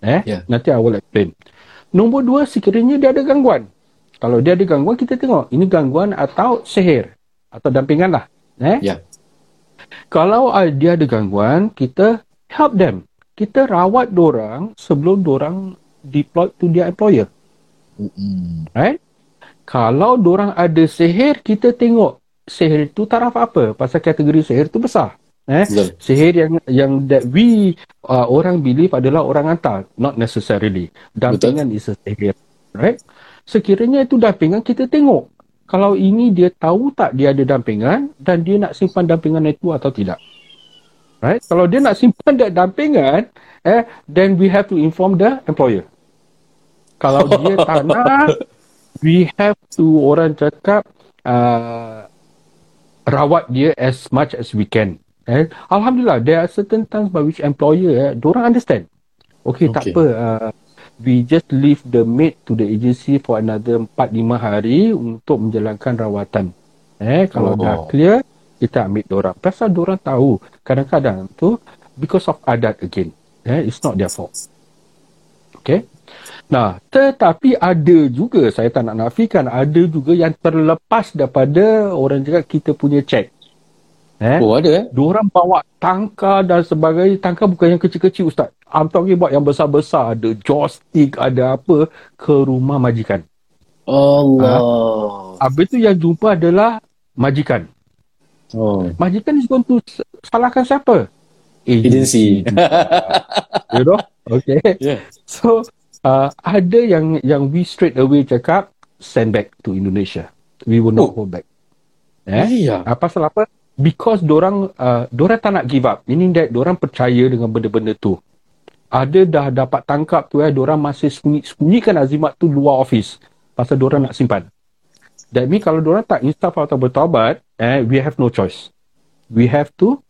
Speaker 2: Eh? Yeah. nanti I will explain. Nombor dua sekiranya dia ada gangguan. Kalau dia ada gangguan kita tengok. Ini gangguan atau sihir. Atau dampingan lah. Eh?
Speaker 1: Yeah
Speaker 2: kalau dia ada gangguan, kita help them. Kita rawat orang sebelum orang deploy to their employer.
Speaker 1: Mm-hmm.
Speaker 2: Right? Kalau orang ada sihir, kita tengok sihir tu taraf apa? Pasal kategori sihir tu besar. Eh?
Speaker 1: Betul.
Speaker 2: Sihir yang yang that we uh, orang believe adalah orang hantar, not necessarily. Dampingan is a sihir, right? Sekiranya itu dampingan kita tengok. Kalau ini dia tahu tak dia ada dampingan dan dia nak simpan dampingan itu atau tidak. Right? Kalau dia nak simpan that dampingan, eh, then we have to inform the employer. Kalau dia tak nak, we have to orang cakap uh, rawat dia as much as we can. Eh, Alhamdulillah, there are certain times by which employer, eh, orang understand. Okay, okay. tak apa. Uh, we just leave the maid to the agency for another 4-5 hari untuk menjalankan rawatan. Eh, kalau
Speaker 1: Oh.
Speaker 2: dah clear, kita ambil dorang. Pasal dorang tahu, kadang-kadang tu, because of adat again. Eh, it's not their fault. Okay. Nah, tetapi ada juga, saya tak nak nafikan, ada juga yang terlepas daripada orang cakap kita punya check. Eh?
Speaker 1: Oh, ada eh?
Speaker 2: Diorang bawa tangkar dan sebagainya. Tangkar bukan yang kecil-kecil Ustaz. I'm talking about yang besar-besar. Ada joystick, ada apa. Ke rumah majikan.
Speaker 1: Allah.
Speaker 2: Habis tu yang jumpa adalah majikan.
Speaker 1: Oh.
Speaker 2: Majikan is going to salahkan siapa?
Speaker 1: Agency.
Speaker 2: you know? Okay.
Speaker 1: Yeah.
Speaker 2: So, uh, ada yang yang we straight away cakap, send back to Indonesia. We will not
Speaker 1: Oh.
Speaker 2: hold back. Eh?
Speaker 1: Iya.
Speaker 2: Uh, pasal apa? Because dorang uh, dorang tak nak give up. Meaning that dorang percaya dengan benda-benda tu. Ada dah dapat tangkap tu eh, dorang masih sembunyi-sembunyikan azimat tu luar office. Pasal dorang nak simpan. That mean kalau dorang tak instaf atau bertaubat, eh, we have no choice. We have to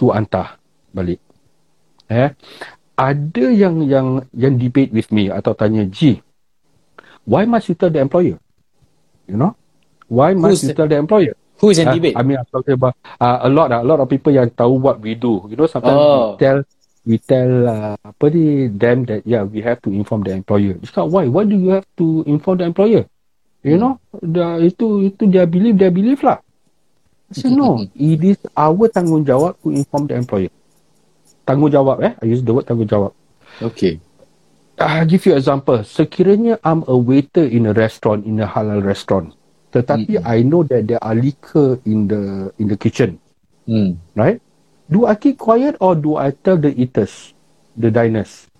Speaker 2: to hantar balik. Eh, ada yang yang yang debate with me atau tanya, G, why must you tell the employer? You know? Why must
Speaker 1: Who's
Speaker 2: you tell the employer?
Speaker 1: Who is in
Speaker 2: Ah,
Speaker 1: debate?
Speaker 2: I mean, I'm talking about uh, a lot, a lot of people yang tahu what we do. You know, sometimes
Speaker 1: Oh.
Speaker 2: we tell, we tell uh, apa ni, them that yeah, we have to inform the employer. Cakap, why? Why do you have to inform the employer? You know, the, itu itu dia believe, dia believe lah. I said, no, it is our tanggungjawab to inform the employer. Tanggungjawab eh, I use the word tanggungjawab.
Speaker 1: Okay.
Speaker 2: I'll give you example. Sekiranya I'm a waiter in a restaurant, in a halal restaurant. Tetapi
Speaker 1: Mm-mm.
Speaker 2: I know that there are liquor in the in the kitchen.
Speaker 1: Hmm.
Speaker 2: right? Do I keep quiet or do I tell the eaters, the diners?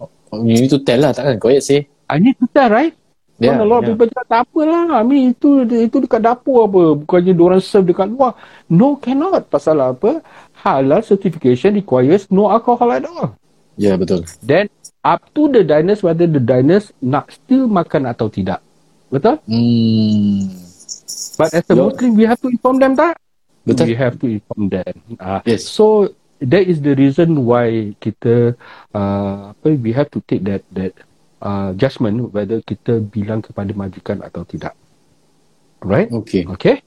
Speaker 1: Oh, you need to tell lah, takkan quiet say.
Speaker 2: I need to tell, right?
Speaker 1: Yeah,
Speaker 2: Yeah, a lot of
Speaker 1: yeah.
Speaker 2: people cakap, tak apalah. I mean, itu, itu dekat dapur apa. Bukannya diorang serve dekat luar. No, cannot. Pasal apa? Halal certification requires no alcohol at all.
Speaker 1: Ya, yeah, betul.
Speaker 2: Then, up to the diners whether the diners nak still makan atau tidak. Betul?
Speaker 1: Hmm.
Speaker 2: But as a
Speaker 1: Yo.
Speaker 2: Muslim, we have to inform them tak?
Speaker 1: Betul.
Speaker 2: We have to inform them. Uh,
Speaker 1: Yes.
Speaker 2: So that is the reason why kita uh, apa we have to take that that uh, judgment whether kita bilang kepada majikan atau tidak. Right?
Speaker 1: Okay.
Speaker 2: Okay.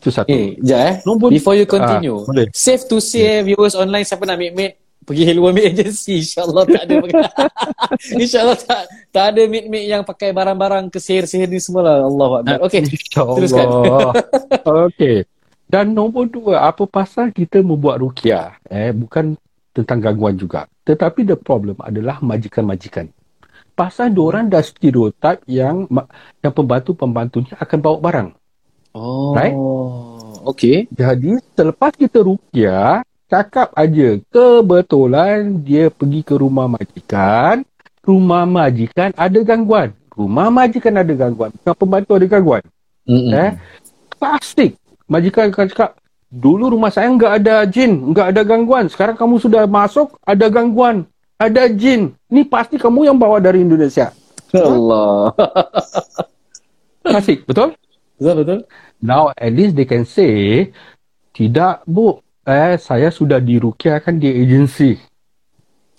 Speaker 2: Itu satu.
Speaker 1: Eh, sekejap eh.
Speaker 2: Nombor-
Speaker 1: Before you continue.
Speaker 2: Boleh.
Speaker 1: safe to say, eh, viewers online, siapa nak meet-meet, pergi Hello Meet Agency. InsyaAllah tak ada. InsyaAllah tak, tak ada meet-meet yang pakai barang-barang kesihir-sihir ni semua lah. Allah Akbar. Okay. teruskan.
Speaker 2: Okay. Dan nombor dua, apa pasal kita membuat rukiah? Eh, bukan tentang gangguan juga. Tetapi the problem adalah majikan-majikan. Pasal diorang dah stereotip yang yang pembantu-pembantunya akan bawa barang.
Speaker 1: Oh.
Speaker 2: Right?
Speaker 1: Okay.
Speaker 2: Jadi selepas kita rukiah, cakap aja kebetulan dia pergi ke rumah majikan, rumah majikan ada gangguan. Rumah majikan ada gangguan, bukan pembantu ada gangguan.
Speaker 1: Mm-mm.
Speaker 2: Eh? Klasik. Majikan akan cakap, dulu rumah saya enggak ada jin, enggak ada gangguan. Sekarang kamu sudah masuk, ada gangguan, ada jin. Ni pasti kamu yang bawa dari Indonesia.
Speaker 1: Allah.
Speaker 2: Klasik, betul?
Speaker 1: betul, betul.
Speaker 2: Now at least they can say, tidak bu, eh saya sudah dirukiahkan di agensi.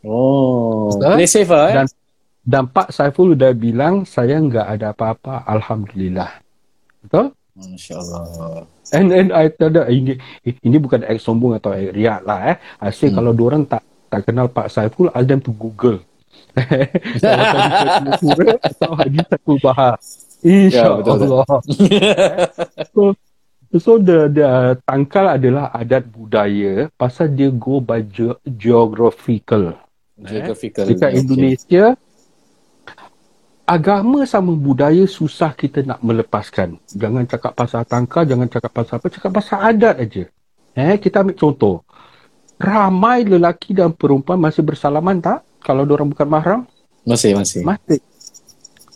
Speaker 1: Oh.
Speaker 2: Betul?
Speaker 1: Play safe lah eh.
Speaker 2: Dan dan Pak Saiful sudah bilang saya enggak ada apa-apa, alhamdulillah. Betul?
Speaker 1: Masya Allah.
Speaker 2: And then I tell them, ini ini bukan act sombong atau act riak lah eh. I say
Speaker 1: Hmm.
Speaker 2: kalau diorang tak tak kenal Pak Saiful, ask them to Google. Atau hadis Saiful Bahar.
Speaker 1: Ya, betul, betul.
Speaker 2: InsyaAllah. so, so the, the tangkal adalah adat budaya pasal dia go by ge- geographical.
Speaker 1: Geographical.
Speaker 2: Dekat
Speaker 1: Okay.
Speaker 2: Indonesia, agama sama budaya susah kita nak melepaskan. Jangan cakap pasal tangkal, jangan cakap pasal apa, cakap pasal adat aja. Eh, kita ambil contoh. Ramai lelaki dan perempuan masih bersalaman tak? Kalau orang bukan mahram?
Speaker 1: Masih, masih.
Speaker 2: Masih.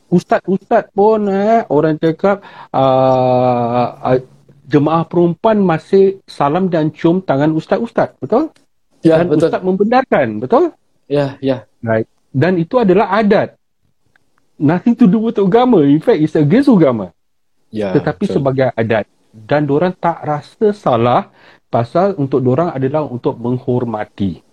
Speaker 2: Ustaz-ustaz pun eh, orang cakap uh, uh, jemaah perempuan masih salam dan cium tangan ustaz-ustaz. Betul?
Speaker 1: Ya,
Speaker 2: dan
Speaker 1: betul.
Speaker 2: ustaz membenarkan. Betul?
Speaker 1: Ya, ya.
Speaker 2: Right. Dan itu adalah adat. Nothing to do with agama. In fact, it's against agama.
Speaker 1: Ya.
Speaker 2: Tetapi
Speaker 1: betul.
Speaker 2: sebagai adat. Dan orang tak rasa salah pasal untuk orang adalah untuk menghormati.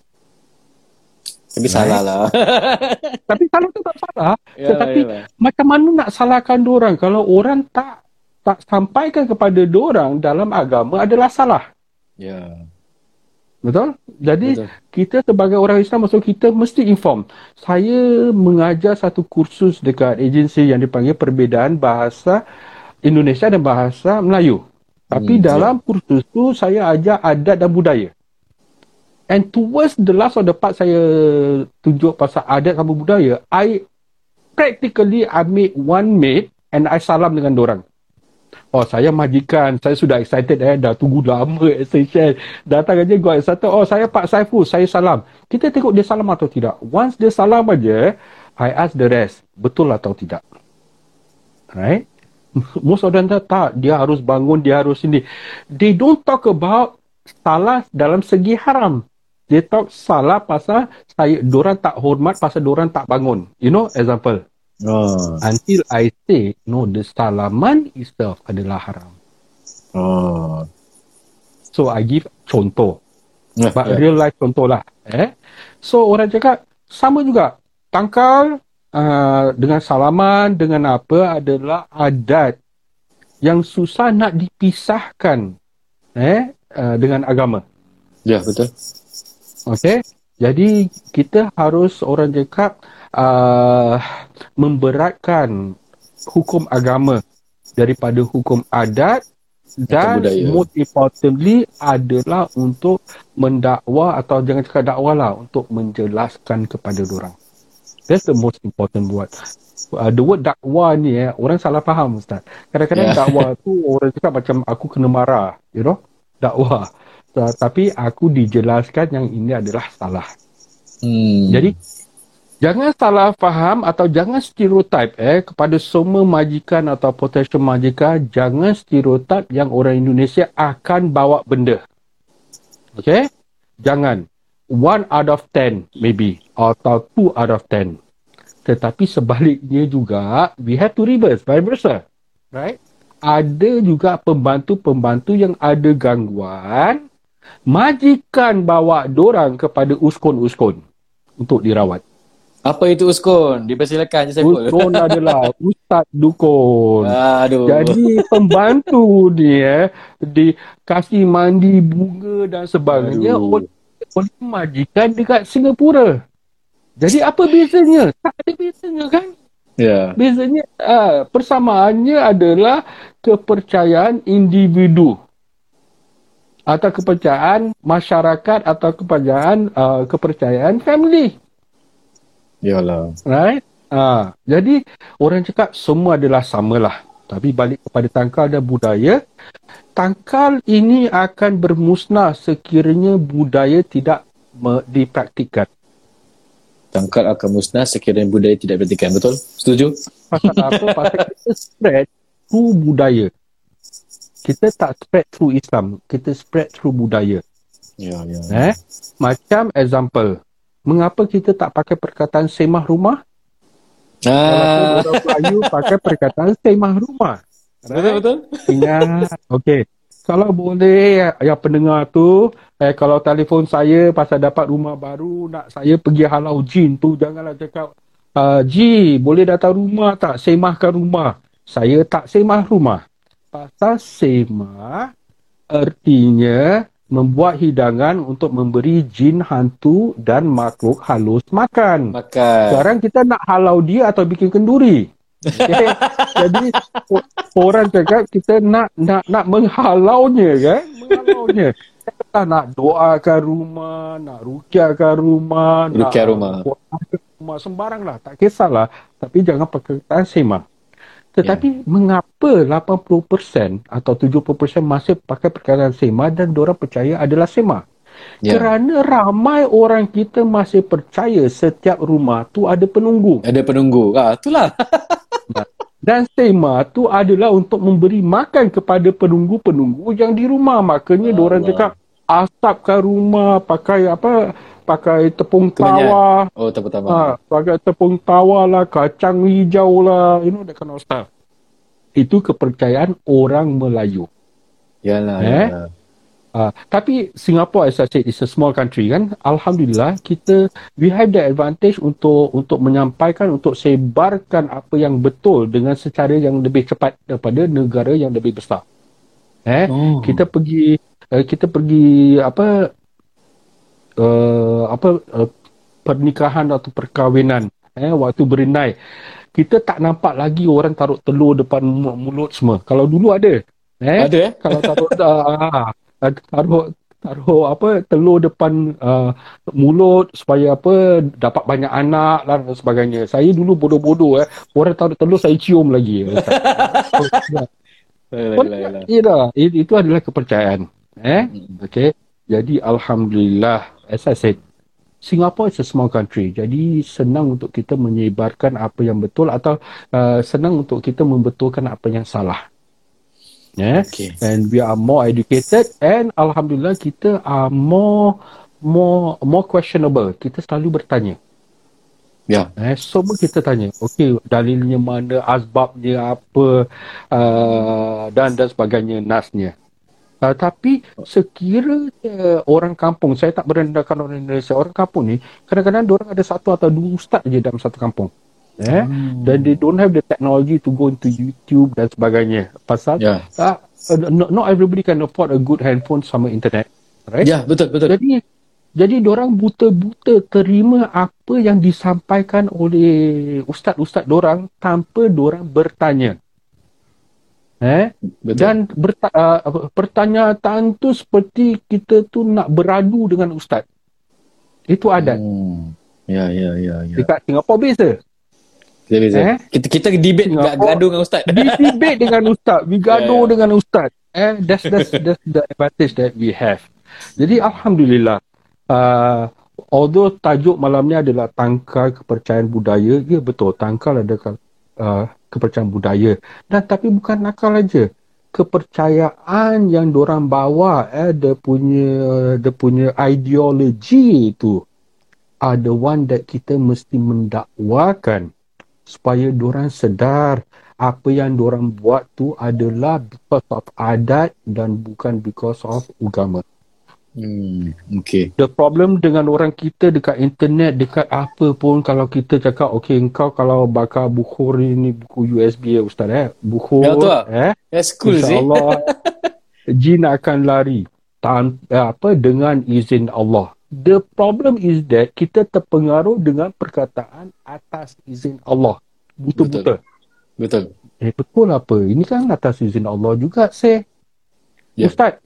Speaker 1: Tapi salah lah.
Speaker 2: Tapi salah tu tak salah.
Speaker 1: Ya,
Speaker 2: Tetapi
Speaker 1: ya, ya.
Speaker 2: macam mana nak salahkan orang kalau orang tak tak sampaikan kepada orang dalam agama adalah salah.
Speaker 1: Ya.
Speaker 2: Betul? Jadi
Speaker 1: Betul.
Speaker 2: kita sebagai orang Islam maksud kita mesti inform. Saya mengajar satu kursus dekat agensi yang dipanggil perbezaan bahasa Indonesia dan bahasa Melayu. Tapi
Speaker 1: Hmm,
Speaker 2: dalam kursus tu saya ajar adat dan budaya. And towards the last of the part saya tunjuk pasal adat dan budaya, I practically I made one mate and I salam dengan orang. Oh saya majikan, saya sudah excited eh, dah tunggu lama session. Datang aja got excited. Oh saya Pak Saiful, saya salam. Kita tengok dia salam atau tidak. Once dia salam aja, I ask the rest, betul atau tidak. Right? Most of them tak, tak, dia harus bangun, dia harus ini. They don't talk about salah dalam segi haram. They talk salah pasal saya, dorang tak hormat pasal dorang tak bangun. You know, example.
Speaker 1: Oh.
Speaker 2: Until I say, no, the salaman itself adalah haram.
Speaker 1: Oh.
Speaker 2: So, I give contoh.
Speaker 1: Ya,
Speaker 2: But
Speaker 1: ya.
Speaker 2: real life contoh lah. Eh? So, orang cakap, sama juga. Tangkal uh, dengan salaman, dengan apa adalah adat yang susah nak dipisahkan eh, uh, dengan agama.
Speaker 1: Ya, betul.
Speaker 2: Okay? Jadi, kita harus orang cakap uh, memberatkan hukum agama daripada hukum adat dan most importantly adalah untuk mendakwa atau jangan cakap dakwa lah untuk menjelaskan kepada orang. That's the most important word. Uh, the word dakwa ni eh, orang salah faham Ustaz. Kadang-kadang
Speaker 1: Yeah.
Speaker 2: dakwa tu orang cakap macam aku kena marah, you know? Dakwa. Uh, tapi aku dijelaskan yang ini adalah salah.
Speaker 1: Hmm.
Speaker 2: Jadi jangan salah faham atau jangan stereotip eh kepada semua majikan atau potential majikan jangan stereotip yang orang Indonesia akan bawa benda. Okay? Jangan. One out of ten maybe atau two out of ten. Tetapi sebaliknya juga we have to reverse, vice versa. Right? Ada juga pembantu-pembantu yang ada gangguan majikan bawa dorang kepada uskon-uskon untuk dirawat.
Speaker 1: Apa itu uskon? Dipersilakan je saya
Speaker 2: Uskon adalah ustaz dukun.
Speaker 1: Aduh.
Speaker 2: Jadi pembantu ni eh dikasih mandi bunga dan sebagainya
Speaker 1: Aduh.
Speaker 2: oleh, oleh majikan dekat Singapura. Jadi apa bezanya? Tak ada bezanya kan?
Speaker 1: Ya.
Speaker 2: Bezanya uh, persamaannya adalah kepercayaan individu atau kepercayaan masyarakat atau kepercayaan uh, kepercayaan family.
Speaker 1: Yalah.
Speaker 2: Right? Ah, jadi orang cakap semua adalah samalah. Tapi balik kepada tangkal dan budaya, tangkal ini akan bermusnah sekiranya budaya tidak me- dipraktikkan.
Speaker 1: Tangkal akan musnah sekiranya budaya tidak berhentikan. Betul? Setuju?
Speaker 2: Pasal apa? Pasal kita spread through budaya. Kita tak spread through Islam. Kita spread through budaya.
Speaker 1: Ya, ya.
Speaker 2: Eh? Macam example. Mengapa kita tak pakai perkataan semah rumah?
Speaker 1: Ah,
Speaker 2: Walaupun orang Melayu pakai perkataan semah rumah.
Speaker 1: betul betul.
Speaker 2: Ingat. Okey. Kalau boleh yang pendengar tu eh kalau telefon saya pasal dapat rumah baru nak saya pergi halau jin tu janganlah cakap uh, Ji boleh datang rumah tak semahkan rumah. Saya tak semah rumah. Pasal semah artinya membuat hidangan untuk memberi jin hantu dan makhluk halus makan.
Speaker 1: Makan.
Speaker 2: Sekarang kita nak halau dia atau bikin kenduri. Okay? Jadi orang cakap kita nak nak nak menghalaunya kan? Menghalaunya. Entah nak doakan rumah, nak rukiahkan rumah,
Speaker 1: Rukiah
Speaker 2: nak
Speaker 1: rumah.
Speaker 2: rumah sembarang lah. Tak kisahlah. Tapi jangan pakai kertas sema. Tetapi mengapa 80% atau 70% masih pakai perkataan sema dan diorang percaya adalah sema?
Speaker 1: Ya.
Speaker 2: Kerana ramai orang kita masih percaya setiap rumah tu ada penunggu.
Speaker 1: Ada penunggu. Ah, itulah.
Speaker 2: Dan sema tu adalah untuk memberi makan kepada penunggu-penunggu yang di rumah. Makanya
Speaker 1: Allah.
Speaker 2: diorang cakap asapkan rumah pakai apa pakai tepung
Speaker 1: Kemenyan.
Speaker 2: tawa
Speaker 1: Oh, tak pertama.
Speaker 2: ha, pakai tepung tawa lah kacang hijau lah you know that kind of stuff itu kepercayaan orang Melayu
Speaker 1: Yalah,
Speaker 2: Eh?
Speaker 1: yalah.
Speaker 2: Uh, tapi Singapore as I said is a small country kan. Alhamdulillah kita we have the advantage untuk untuk menyampaikan untuk sebarkan apa yang betul dengan secara yang lebih cepat daripada negara yang lebih besar. Eh
Speaker 1: Oh.
Speaker 2: kita pergi uh, kita pergi apa uh, apa uh, pernikahan atau perkahwinan eh waktu berenai kita tak nampak lagi orang taruh telur depan mu- mulut semua. Kalau dulu ada. Eh
Speaker 1: Ada eh?
Speaker 2: kalau taruh uh, taruh taruh apa telur depan uh, mulut supaya apa dapat banyak anak lah dan sebagainya. Saya dulu bodoh-bodoh eh. Orang taruh telur saya cium lagi. Ya, itu adalah kepercayaan. Eh?
Speaker 1: Hmm.
Speaker 2: Okay. Jadi Alhamdulillah, as I said, Singapore is a small country. Jadi senang untuk kita menyebarkan apa yang betul atau uh, senang untuk kita membetulkan apa yang salah. Yeah.
Speaker 1: Okay.
Speaker 2: And we are more educated and Alhamdulillah kita are more more more questionable. Kita selalu bertanya.
Speaker 1: Ya.
Speaker 2: Eh, semua kita tanya, okey dalilnya mana, asbabnya apa uh, dan dan sebagainya nasnya. Uh, tapi sekiranya orang kampung, saya tak merendahkan orang Indonesia, orang kampung ni kadang-kadang orang ada satu atau dua ustaz je dalam satu kampung. Eh? Dan they don't have the technology to go into YouTube dan sebagainya. Pasal
Speaker 1: Ya.
Speaker 2: uh, not, not everybody can afford a good handphone sama internet. Right?
Speaker 1: Ya, betul, betul.
Speaker 2: Jadi jadi orang buta-buta terima apa yang disampaikan oleh ustaz-ustaz dorang tanpa dorang bertanya. Eh?
Speaker 1: Betul.
Speaker 2: Dan berta- uh, pertanyaan tu seperti kita tu nak beradu dengan ustaz. Itu adat.
Speaker 1: Hmm. Ya, ya, ya, ya.
Speaker 2: Dekat Singapura beza.
Speaker 1: Kita, bisa.
Speaker 2: Eh?
Speaker 1: kita, kita debate gak gaduh dengan ustaz.
Speaker 2: We debate dengan ustaz. We gaduh
Speaker 1: Yeah.
Speaker 2: dengan ustaz. Eh, that's, that's, that's the advantage that we have. Jadi Alhamdulillah. Uh, although tajuk malam ni adalah tangkal kepercayaan budaya. Ya betul. Tangkal adalah uh, kepercayaan budaya. Dan tapi bukan nakal aja. Kepercayaan yang dorang bawa eh, dia punya dia punya ideologi itu are the one that kita mesti mendakwakan supaya dorang sedar apa yang dorang buat tu adalah because of adat dan bukan because of agama.
Speaker 1: Hmm, okay.
Speaker 2: The problem dengan orang kita dekat internet, dekat apa pun kalau kita cakap, okay engkau kalau bakar bukhur ini buku USB ya Ustaz eh. Bukhur
Speaker 1: Ya, betul tak?
Speaker 2: eh.
Speaker 1: That's cool.
Speaker 2: InsyaAllah jin akan lari tan eh, apa dengan izin Allah. The problem is that kita terpengaruh dengan perkataan atas izin Allah. Buta-buta.
Speaker 1: Betul.
Speaker 2: Eh betul apa? Ini kan atas izin Allah juga, say.
Speaker 1: Ya.
Speaker 2: Ustaz,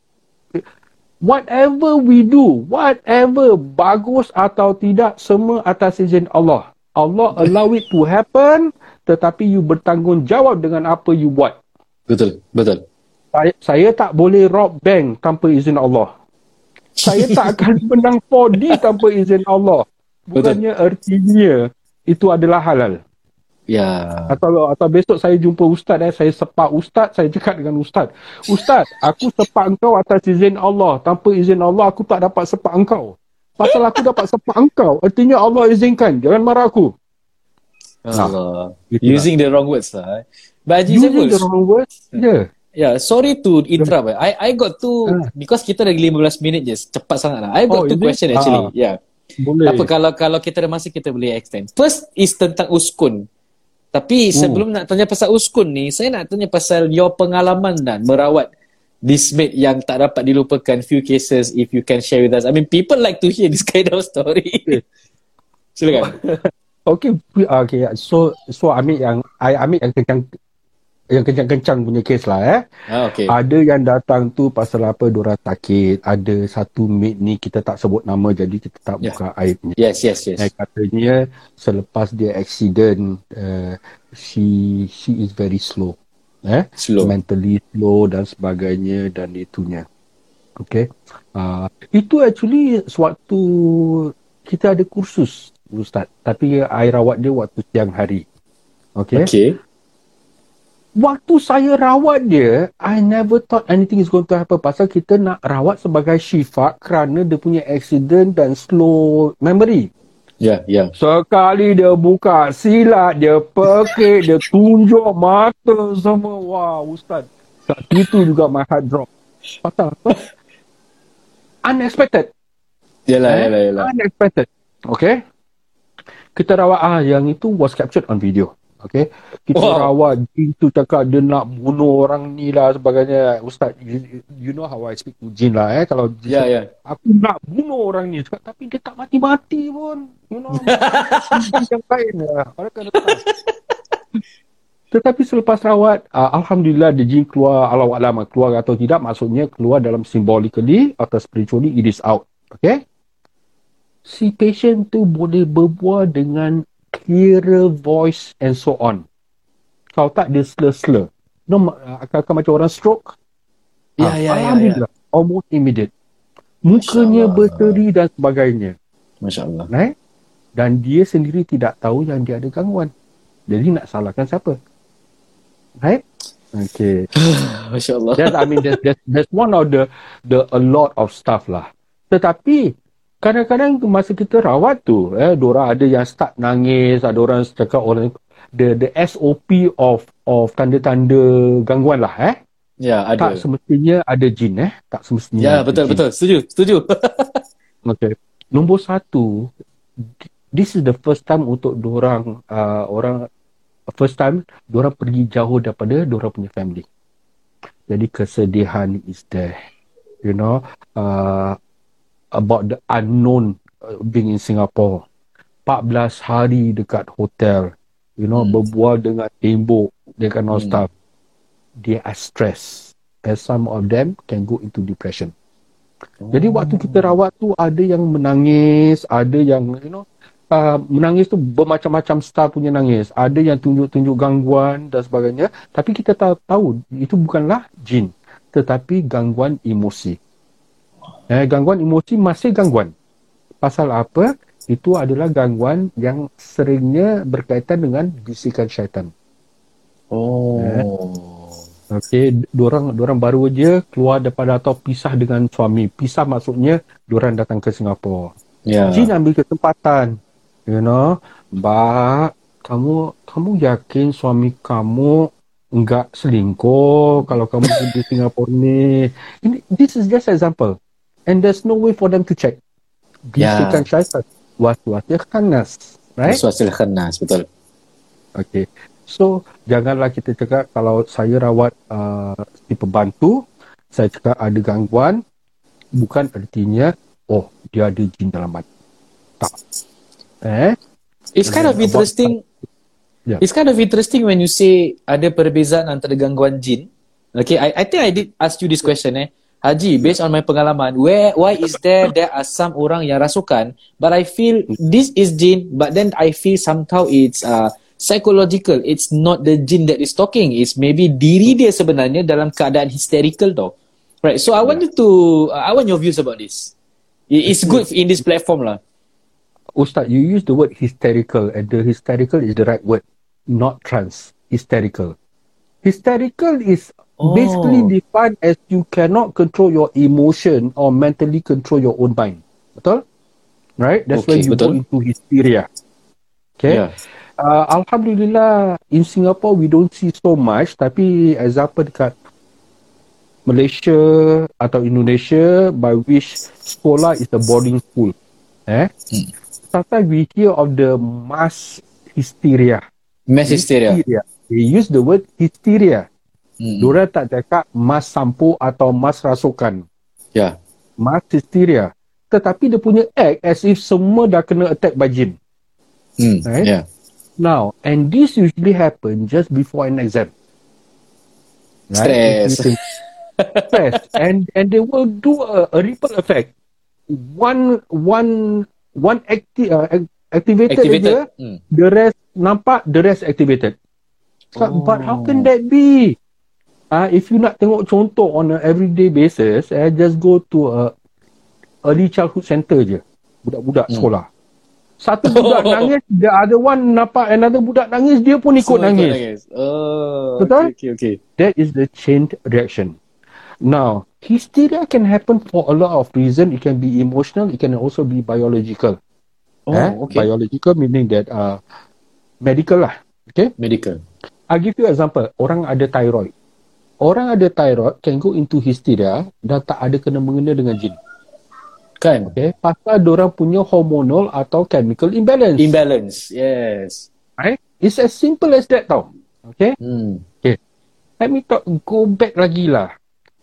Speaker 2: whatever we do, whatever bagus atau tidak, semua atas izin Allah. Allah allow it to happen, tetapi you bertanggungjawab dengan apa you buat.
Speaker 1: Betul. Betul.
Speaker 2: Saya, saya tak boleh rob bank tanpa izin Allah. Saya tak akan menang 4D tanpa izin Allah. Bukannya artinya itu adalah halal.
Speaker 1: Ya.
Speaker 2: Atau atau besok saya jumpa ustaz eh, saya sepak ustaz, saya cakap dengan ustaz. Ustaz, aku sepak engkau atas izin Allah. Tanpa izin Allah aku tak dapat sepak engkau. Pasal aku dapat sepak engkau, artinya Allah izinkan. Jangan marah aku.
Speaker 1: Allah.
Speaker 2: Itulah.
Speaker 1: Using the wrong words lah. eh. But Haji
Speaker 2: Using the wrong words. Yeah.
Speaker 1: Yeah, sorry to interrupt. eh. I I got to,
Speaker 2: Ah.
Speaker 1: because kita dah 15 minit je, cepat sangat lah. I got
Speaker 2: Oh,
Speaker 1: two
Speaker 2: is it?
Speaker 1: question actually.
Speaker 2: Ah.
Speaker 1: Yeah.
Speaker 2: Boleh.
Speaker 1: Apa kalau kalau kita ada masa kita boleh extend. First is tentang uskun. Tapi sebelum nak tanya pasal uskun ni, saya nak tanya pasal your pengalaman dan merawat this mate yang tak dapat dilupakan few cases if you can share with us. I mean people like to hear this kind of story. Silakan.
Speaker 2: Okay, okay. So so ambil yang I ambil yang kencang yang kencang-kencang punya kes lah eh.
Speaker 1: Ah, okay.
Speaker 2: Ada yang datang tu pasal apa diorang sakit. Ada satu mate ni kita tak sebut nama jadi kita tak
Speaker 1: Yeah.
Speaker 2: buka aibnya.
Speaker 1: Yes, yes, yes.
Speaker 2: Eh, katanya selepas dia accident uh, she she is very slow. Eh?
Speaker 1: Slow.
Speaker 2: Mentally slow dan sebagainya dan itunya. Okay. Uh, itu actually sewaktu kita ada kursus Ustaz. Tapi I rawat dia waktu siang hari. Okay.
Speaker 1: Okay.
Speaker 2: Waktu saya rawat dia, I never thought anything is going to happen. Pasal kita nak rawat sebagai syifa kerana dia punya accident dan slow memory.
Speaker 1: Ya, ya.
Speaker 2: Sekali dia buka silat, dia pekik, dia tunjuk mata semua. Wah, Ustaz. Kat situ juga my heart drop. Pasal apa? Unexpected.
Speaker 1: Yalah,
Speaker 2: Eh?
Speaker 1: yalah, yalah.
Speaker 2: Unexpected. Okay. Kita rawat, ah, yang itu was captured on video. Okay. Kita
Speaker 1: Wow.
Speaker 2: rawat, jin tu cakap dia nak bunuh orang ni lah sebagainya. Ustaz, you, you know how I speak to jin lah eh. Kalau jin
Speaker 1: Ya, ya.
Speaker 2: aku nak bunuh orang ni cakap tapi dia tak mati-mati pun you know yang lain ya orang kena tetapi selepas rawat uh, Alhamdulillah the jin keluar Allah alam keluar atau tidak maksudnya keluar dalam symbolically atau spiritually it is out okay si patient tu boleh berbual dengan clearer voice and so on. Kalau tak dia slur-slur. No, uh, akan-akan macam orang stroke.
Speaker 1: Ya,
Speaker 2: Ah,
Speaker 1: ya, ya, ya.
Speaker 2: Almost immediate. Mukanya
Speaker 1: Allah.
Speaker 2: berseri dan sebagainya.
Speaker 1: Masya Allah.
Speaker 2: right? dan dia sendiri tidak tahu yang dia ada gangguan. Jadi nak salahkan siapa? Right? Okay.
Speaker 1: Masya Allah.
Speaker 2: that's I mean that's, that's, that's one of the the a lot of stuff lah. Tetapi kadang-kadang masa kita rawat tu eh orang ada yang start nangis ada orang cakap orang the the SOP of of tanda-tanda gangguan lah eh
Speaker 1: Ya, ada.
Speaker 2: tak semestinya ada jin eh tak semestinya
Speaker 1: Ya, betul,
Speaker 2: jin.
Speaker 1: betul. Setuju, setuju.
Speaker 2: Okay. Nombor satu, this is the first time untuk orang uh, orang first time orang pergi jauh daripada orang punya family. Jadi kesedihan is there. You know, uh, about the unknown uh, being in Singapore. 14 hari dekat hotel. You know,
Speaker 1: Hmm.
Speaker 2: berbual dengan tembok, kind of
Speaker 1: Hmm.
Speaker 2: stuff. They are stressed. And some of them can go into depression. Jadi waktu kita rawat tu ada yang menangis, ada yang you know uh, menangis tu bermacam-macam style punya nangis. Ada yang tunjuk-tunjuk gangguan dan sebagainya. Tapi kita tahu, tahu itu bukanlah jin, tetapi gangguan emosi. Eh, gangguan emosi masih gangguan. Pasal apa? Itu adalah gangguan yang seringnya berkaitan dengan bisikan syaitan.
Speaker 1: Oh.
Speaker 2: Okey, dorang dorang baru je keluar daripada atau pisah dengan suami. Pisah maksudnya dorang datang ke Singapura.
Speaker 1: Ya.
Speaker 2: Jin ambil kesempatan. You know, Mbak, kamu kamu yakin suami kamu enggak selingkuh kalau kamu pergi Singapura ni? Ini this is just example. And there's no way for them to check. Bisikan syaitan. Was-wasnya khanas. Right?
Speaker 1: Suasil khanas, betul.
Speaker 2: Okay. So, janganlah kita cakap kalau saya rawat uh, si pembantu, saya cakap ada gangguan, bukan artinya, oh, dia ada jin dalam badan. Tak. Eh?
Speaker 1: It's kind of interesting.
Speaker 2: Yeah.
Speaker 1: It's kind of interesting when you say ada perbezaan antara gangguan jin. Okay, I, I think I did ask you this question eh. Haji, based on my pengalaman, where why is there there are some orang yang rasukan, but I feel this is jin, but then I feel somehow it's uh, psychological. It's not the jin that is talking. It's maybe diri dia sebenarnya dalam keadaan hysterical tau. Right. So I wanted to uh, I want your views about this. It- It's good in this platform lah.
Speaker 2: Ustaz, you use the word hysterical and the hysterical is the right word, not trans. Hysterical. Hysterical is
Speaker 1: Oh.
Speaker 2: basically defined as you cannot control your emotion or mentally control your own mind. Betul? Right? That's
Speaker 1: Okay,
Speaker 2: when you go
Speaker 1: betul.
Speaker 2: into hysteria. Okay?
Speaker 1: Yeah.
Speaker 2: Uh, Alhamdulillah, in Singapore we don't see so much. Tapi example dekat Malaysia atau Indonesia, by which sekolah is a boarding school. Eh?
Speaker 1: Hmm.
Speaker 2: Sometimes we hear of the mass hysteria.
Speaker 1: Mass hysteria.
Speaker 2: They use the word hysteria.
Speaker 1: Hmm.
Speaker 2: Diorang tak cakap mass sampo atau mass rasukan.
Speaker 1: Yeah.
Speaker 2: Mass hysteria. Tetapi dia punya act as if semua dah kena attack by jin.
Speaker 1: Hmm.
Speaker 2: Right?
Speaker 1: Yeah.
Speaker 2: Now, and this usually happen just before an exam.
Speaker 1: Stress.
Speaker 2: Stress. and and they will do a, a ripple effect. One one one acti- uh, ac- activated,
Speaker 1: Activated.
Speaker 2: je,
Speaker 1: Hmm.
Speaker 2: the rest nampak, the rest activated. But, but how can
Speaker 1: Oh.
Speaker 2: that be? Uh, if you nak tengok contoh on a everyday basis, eh, just go to a early childhood center je. Budak-budak
Speaker 1: Hmm.
Speaker 2: sekolah. Satu budak
Speaker 1: Oh.
Speaker 2: nangis, the other one nampak another budak nangis, dia pun ikut
Speaker 1: Semua
Speaker 2: nangis.
Speaker 1: Oh,
Speaker 2: Betul?
Speaker 1: Okay, okay, okay.
Speaker 2: That is the chain reaction. Now, hysteria can happen for a lot of reasons. It can be emotional. It can also be biological.
Speaker 1: Oh,
Speaker 2: eh?
Speaker 1: okay.
Speaker 2: Biological meaning that uh, medical lah. Okay.
Speaker 1: Medical.
Speaker 2: I'll give you example. Orang ada thyroid. Orang ada thyroid can go into hysteria dan tak ada kena mengena dengan jin.
Speaker 1: Kan?
Speaker 2: Okay. Pasal orang punya hormonal atau chemical imbalance.
Speaker 1: Imbalance. Yes.
Speaker 2: right? It's as simple as that tau. Okay.
Speaker 1: Hmm.
Speaker 2: Let me talk, go back lagi lah.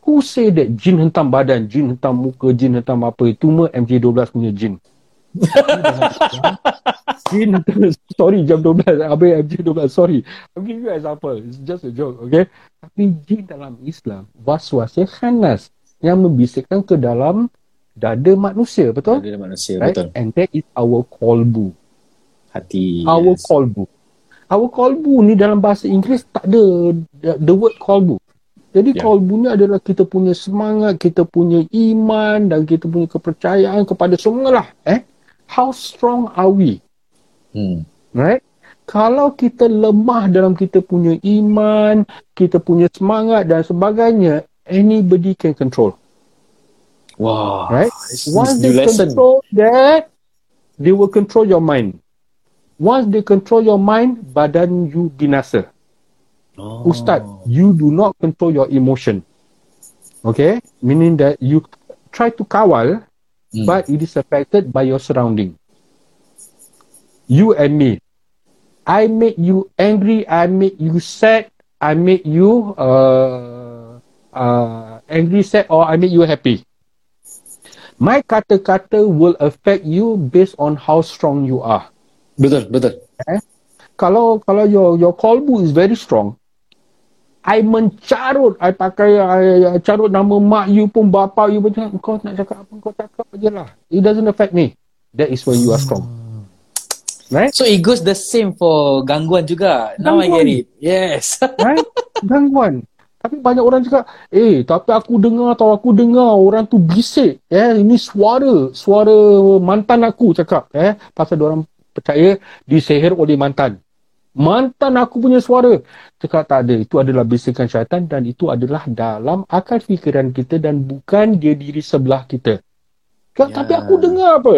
Speaker 2: Who say that jin hentam badan, jin hentam muka, jin hentam apa? Itu mah MJ12 punya jin. Hentam, sorry jam 12, habis MJ12, sorry. I'll give you an example. It's just a joke, okay? Tapi jin dalam Islam, waswasnya khanas yang membisikkan ke dalam dada manusia, betul?
Speaker 1: Ada manusia,
Speaker 2: Right?
Speaker 1: betul.
Speaker 2: And that is our kolbu.
Speaker 1: Hati.
Speaker 2: Our
Speaker 1: yes.
Speaker 2: kolbu. Our kolbu ni dalam bahasa Inggeris tak ada the, the word kolbu. Jadi yeah. kolbu ni adalah kita punya semangat, kita punya iman dan kita punya kepercayaan kepada semua lah. Eh? How strong are we?
Speaker 1: Hmm.
Speaker 2: Right? Kalau kita lemah dalam kita punya iman, kita punya semangat dan sebagainya, anybody can control.
Speaker 1: Wow.
Speaker 2: Right? Once they
Speaker 1: lesson.
Speaker 2: control that, they will control your mind. Once they control your mind, badan you binasa.
Speaker 1: Oh.
Speaker 2: Ustaz, you do not control your emotion. Okay? Meaning that you try to kawal,
Speaker 1: Hmm.
Speaker 2: but it is affected by your surrounding. You and me. I make you angry, I make you sad, I make you uh, uh, angry, sad, or I make you happy. My kata-kata will affect you based on how strong you are.
Speaker 1: Betul, betul.
Speaker 2: kalau kalau your your kolbu is very strong I mencarut I pakai I, I carut nama mak you pun bapa you pun cakap, kau nak cakap apa? Kau cakap aje lah. It doesn't affect me. That is when you are strong. Right?
Speaker 1: So it goes the same for gangguan juga. Now I get
Speaker 2: Gangguan.
Speaker 1: it. Yes.
Speaker 2: right? Gangguan. Tapi banyak orang cakap eh tapi aku dengar atau aku dengar orang tu bisik. Eh ini suara suara mantan aku cakap. Eh pasal orang percaya disihir oleh mantan mantan aku punya suara cakap tak ada itu adalah bisikan syaitan dan itu adalah dalam akal fikiran kita dan bukan dia diri sebelah kita cakap,
Speaker 1: Ya.
Speaker 2: tapi aku dengar apa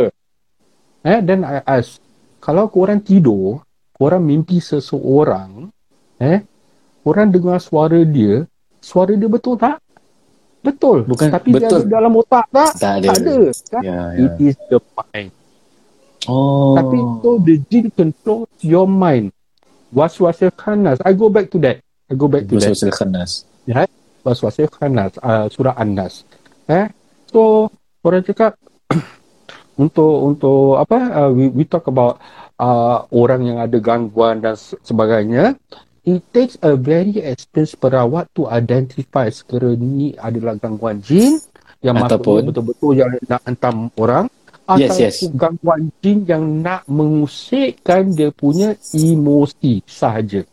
Speaker 2: eh then I ask kalau korang tidur korang mimpi seseorang eh korang dengar suara dia suara dia betul tak betul
Speaker 1: Bukan-
Speaker 2: tapi dia
Speaker 1: betul.
Speaker 2: ada dalam otak tak
Speaker 1: Tak ada.
Speaker 2: tak ada kan?
Speaker 1: Ya,
Speaker 2: it
Speaker 1: ya.
Speaker 2: is the mind
Speaker 1: Oh.
Speaker 2: tapi so the jin controls your mind. Waswasnya khanas. I go back to that. I go back to that.
Speaker 1: Waswasil khanas.
Speaker 2: Ya. Waswasnya khanas. Uh, surah An-Nas. Eh? So, orang cakap untuk untuk apa uh, we, we talk about uh, orang yang ada gangguan dan se- sebagainya it takes a very experienced perawat to identify sekiranya ni adalah gangguan jin yang
Speaker 1: Ataupun-
Speaker 2: betul-betul yang nak hentam orang
Speaker 1: Yes,
Speaker 2: atau
Speaker 1: yes.
Speaker 2: gangguan jin yang nak mengusikkan dia punya emosi sahaja.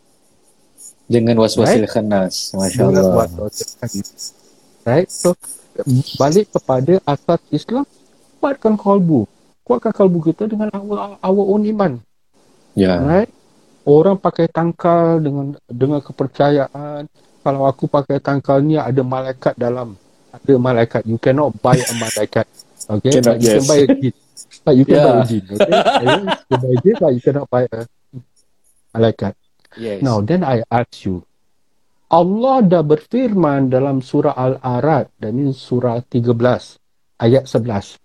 Speaker 1: Dengan waswasil khanas. Masya Allah.
Speaker 2: Right? So, balik kepada asas Islam, kuatkan kalbu. Kuatkan kalbu kita dengan our, our own iman.
Speaker 1: Ya.
Speaker 2: Right? Orang pakai tangkal dengan dengan kepercayaan. Kalau aku pakai tangkal ni ada malaikat dalam. Ada malaikat. You cannot buy a malaikat. Okay?
Speaker 1: Cannot,
Speaker 2: but you can buy a jin. But you can
Speaker 1: Yeah.
Speaker 2: buy a jin. Okay? you can buy a jin, but you cannot buy a malaikat.
Speaker 1: Yes.
Speaker 2: Now, then I ask you, Allah dah berfirman dalam surah Al-Arad dan ini surah 13 ayat 11.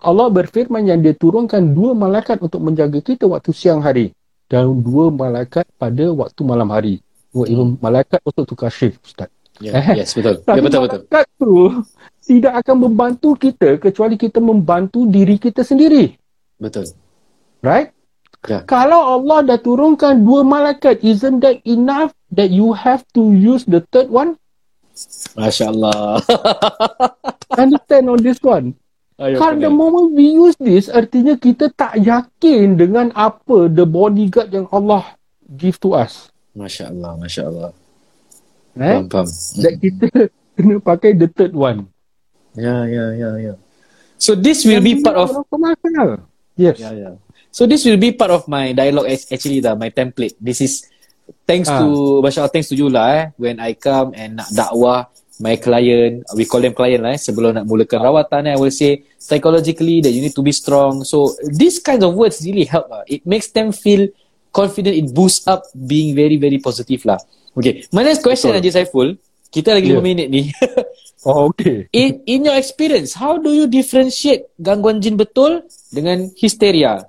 Speaker 2: Allah berfirman yang dia turunkan dua malaikat untuk menjaga kita waktu siang hari dan dua malaikat pada waktu malam hari. Dua
Speaker 1: Hmm.
Speaker 2: malaikat untuk tukar shift, Ustaz.
Speaker 1: Ya,
Speaker 2: Eh.
Speaker 1: Yes, betul.
Speaker 2: Tapi
Speaker 1: Ya, betul, betul.
Speaker 2: malaikat tu tidak akan membantu kita kecuali kita membantu diri kita sendiri.
Speaker 1: Betul.
Speaker 2: Right? Ya. Kalau Allah dah turunkan dua malaikat, isn't that enough that you have to use the third one?
Speaker 1: Masya Allah.
Speaker 2: Understand on this one? Kalau the moment we use this, artinya kita tak yakin dengan apa the bodyguard yang Allah give to us.
Speaker 1: Masya Allah, Masya Allah.
Speaker 2: Eh?
Speaker 1: Faham, faham.
Speaker 2: That kita kena pakai the third one.
Speaker 1: Ya, ya, ya, ya. So this will be part of.
Speaker 2: Yes.
Speaker 1: Yeah, yeah. So this will be part of my dialogue ac- actually lah, my template. This is thanks
Speaker 2: Ah.
Speaker 1: to Masya Allah, thanks to you lah eh. When I come and nak dakwah my client, we call them client lah eh, sebelum nak mulakan rawatan eh, I will say psychologically that you need to be strong. So these kinds of words really help lah. It makes them feel confident, it boosts up being very, very positive lah. Okay, my next question
Speaker 2: Betul.
Speaker 1: Haji Saiful, kita lagi
Speaker 2: Yeah.
Speaker 1: 5 minit ni.
Speaker 2: Oh, okay.
Speaker 1: in, in your experience, how do you differentiate gangguan jin betul dengan hysteria?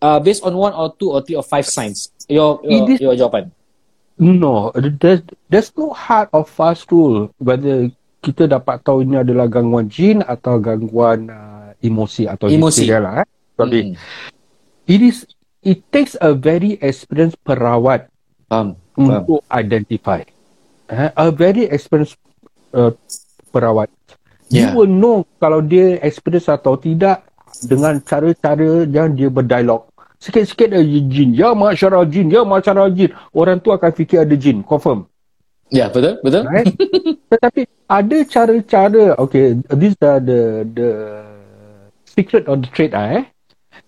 Speaker 1: Uh, based on one or two or three or five signs. Your your,
Speaker 2: is-
Speaker 1: your jawapan.
Speaker 2: No, there's, there's no hard or fast rule whether kita dapat tahu ini adalah gangguan jin atau gangguan uh, emosi atau
Speaker 1: Emosi.
Speaker 2: hysteria lah. Eh. Sorry.
Speaker 1: Mm.
Speaker 2: It is it takes a very experienced perawat.
Speaker 1: Faham.
Speaker 2: untuk identify. Eh, a very experienced uh, perawat.
Speaker 1: Yeah.
Speaker 2: You will know kalau dia experience atau tidak dengan cara-cara yang dia berdialog. Sikit-sikit ada jin. Ya masyarakat jin. Ya masyarakat jin. Orang tu akan fikir ada jin. Confirm.
Speaker 1: Ya, betul, betul.
Speaker 2: Right? Tetapi ada cara-cara. Okay. This are the the secret of the trade ah, eh.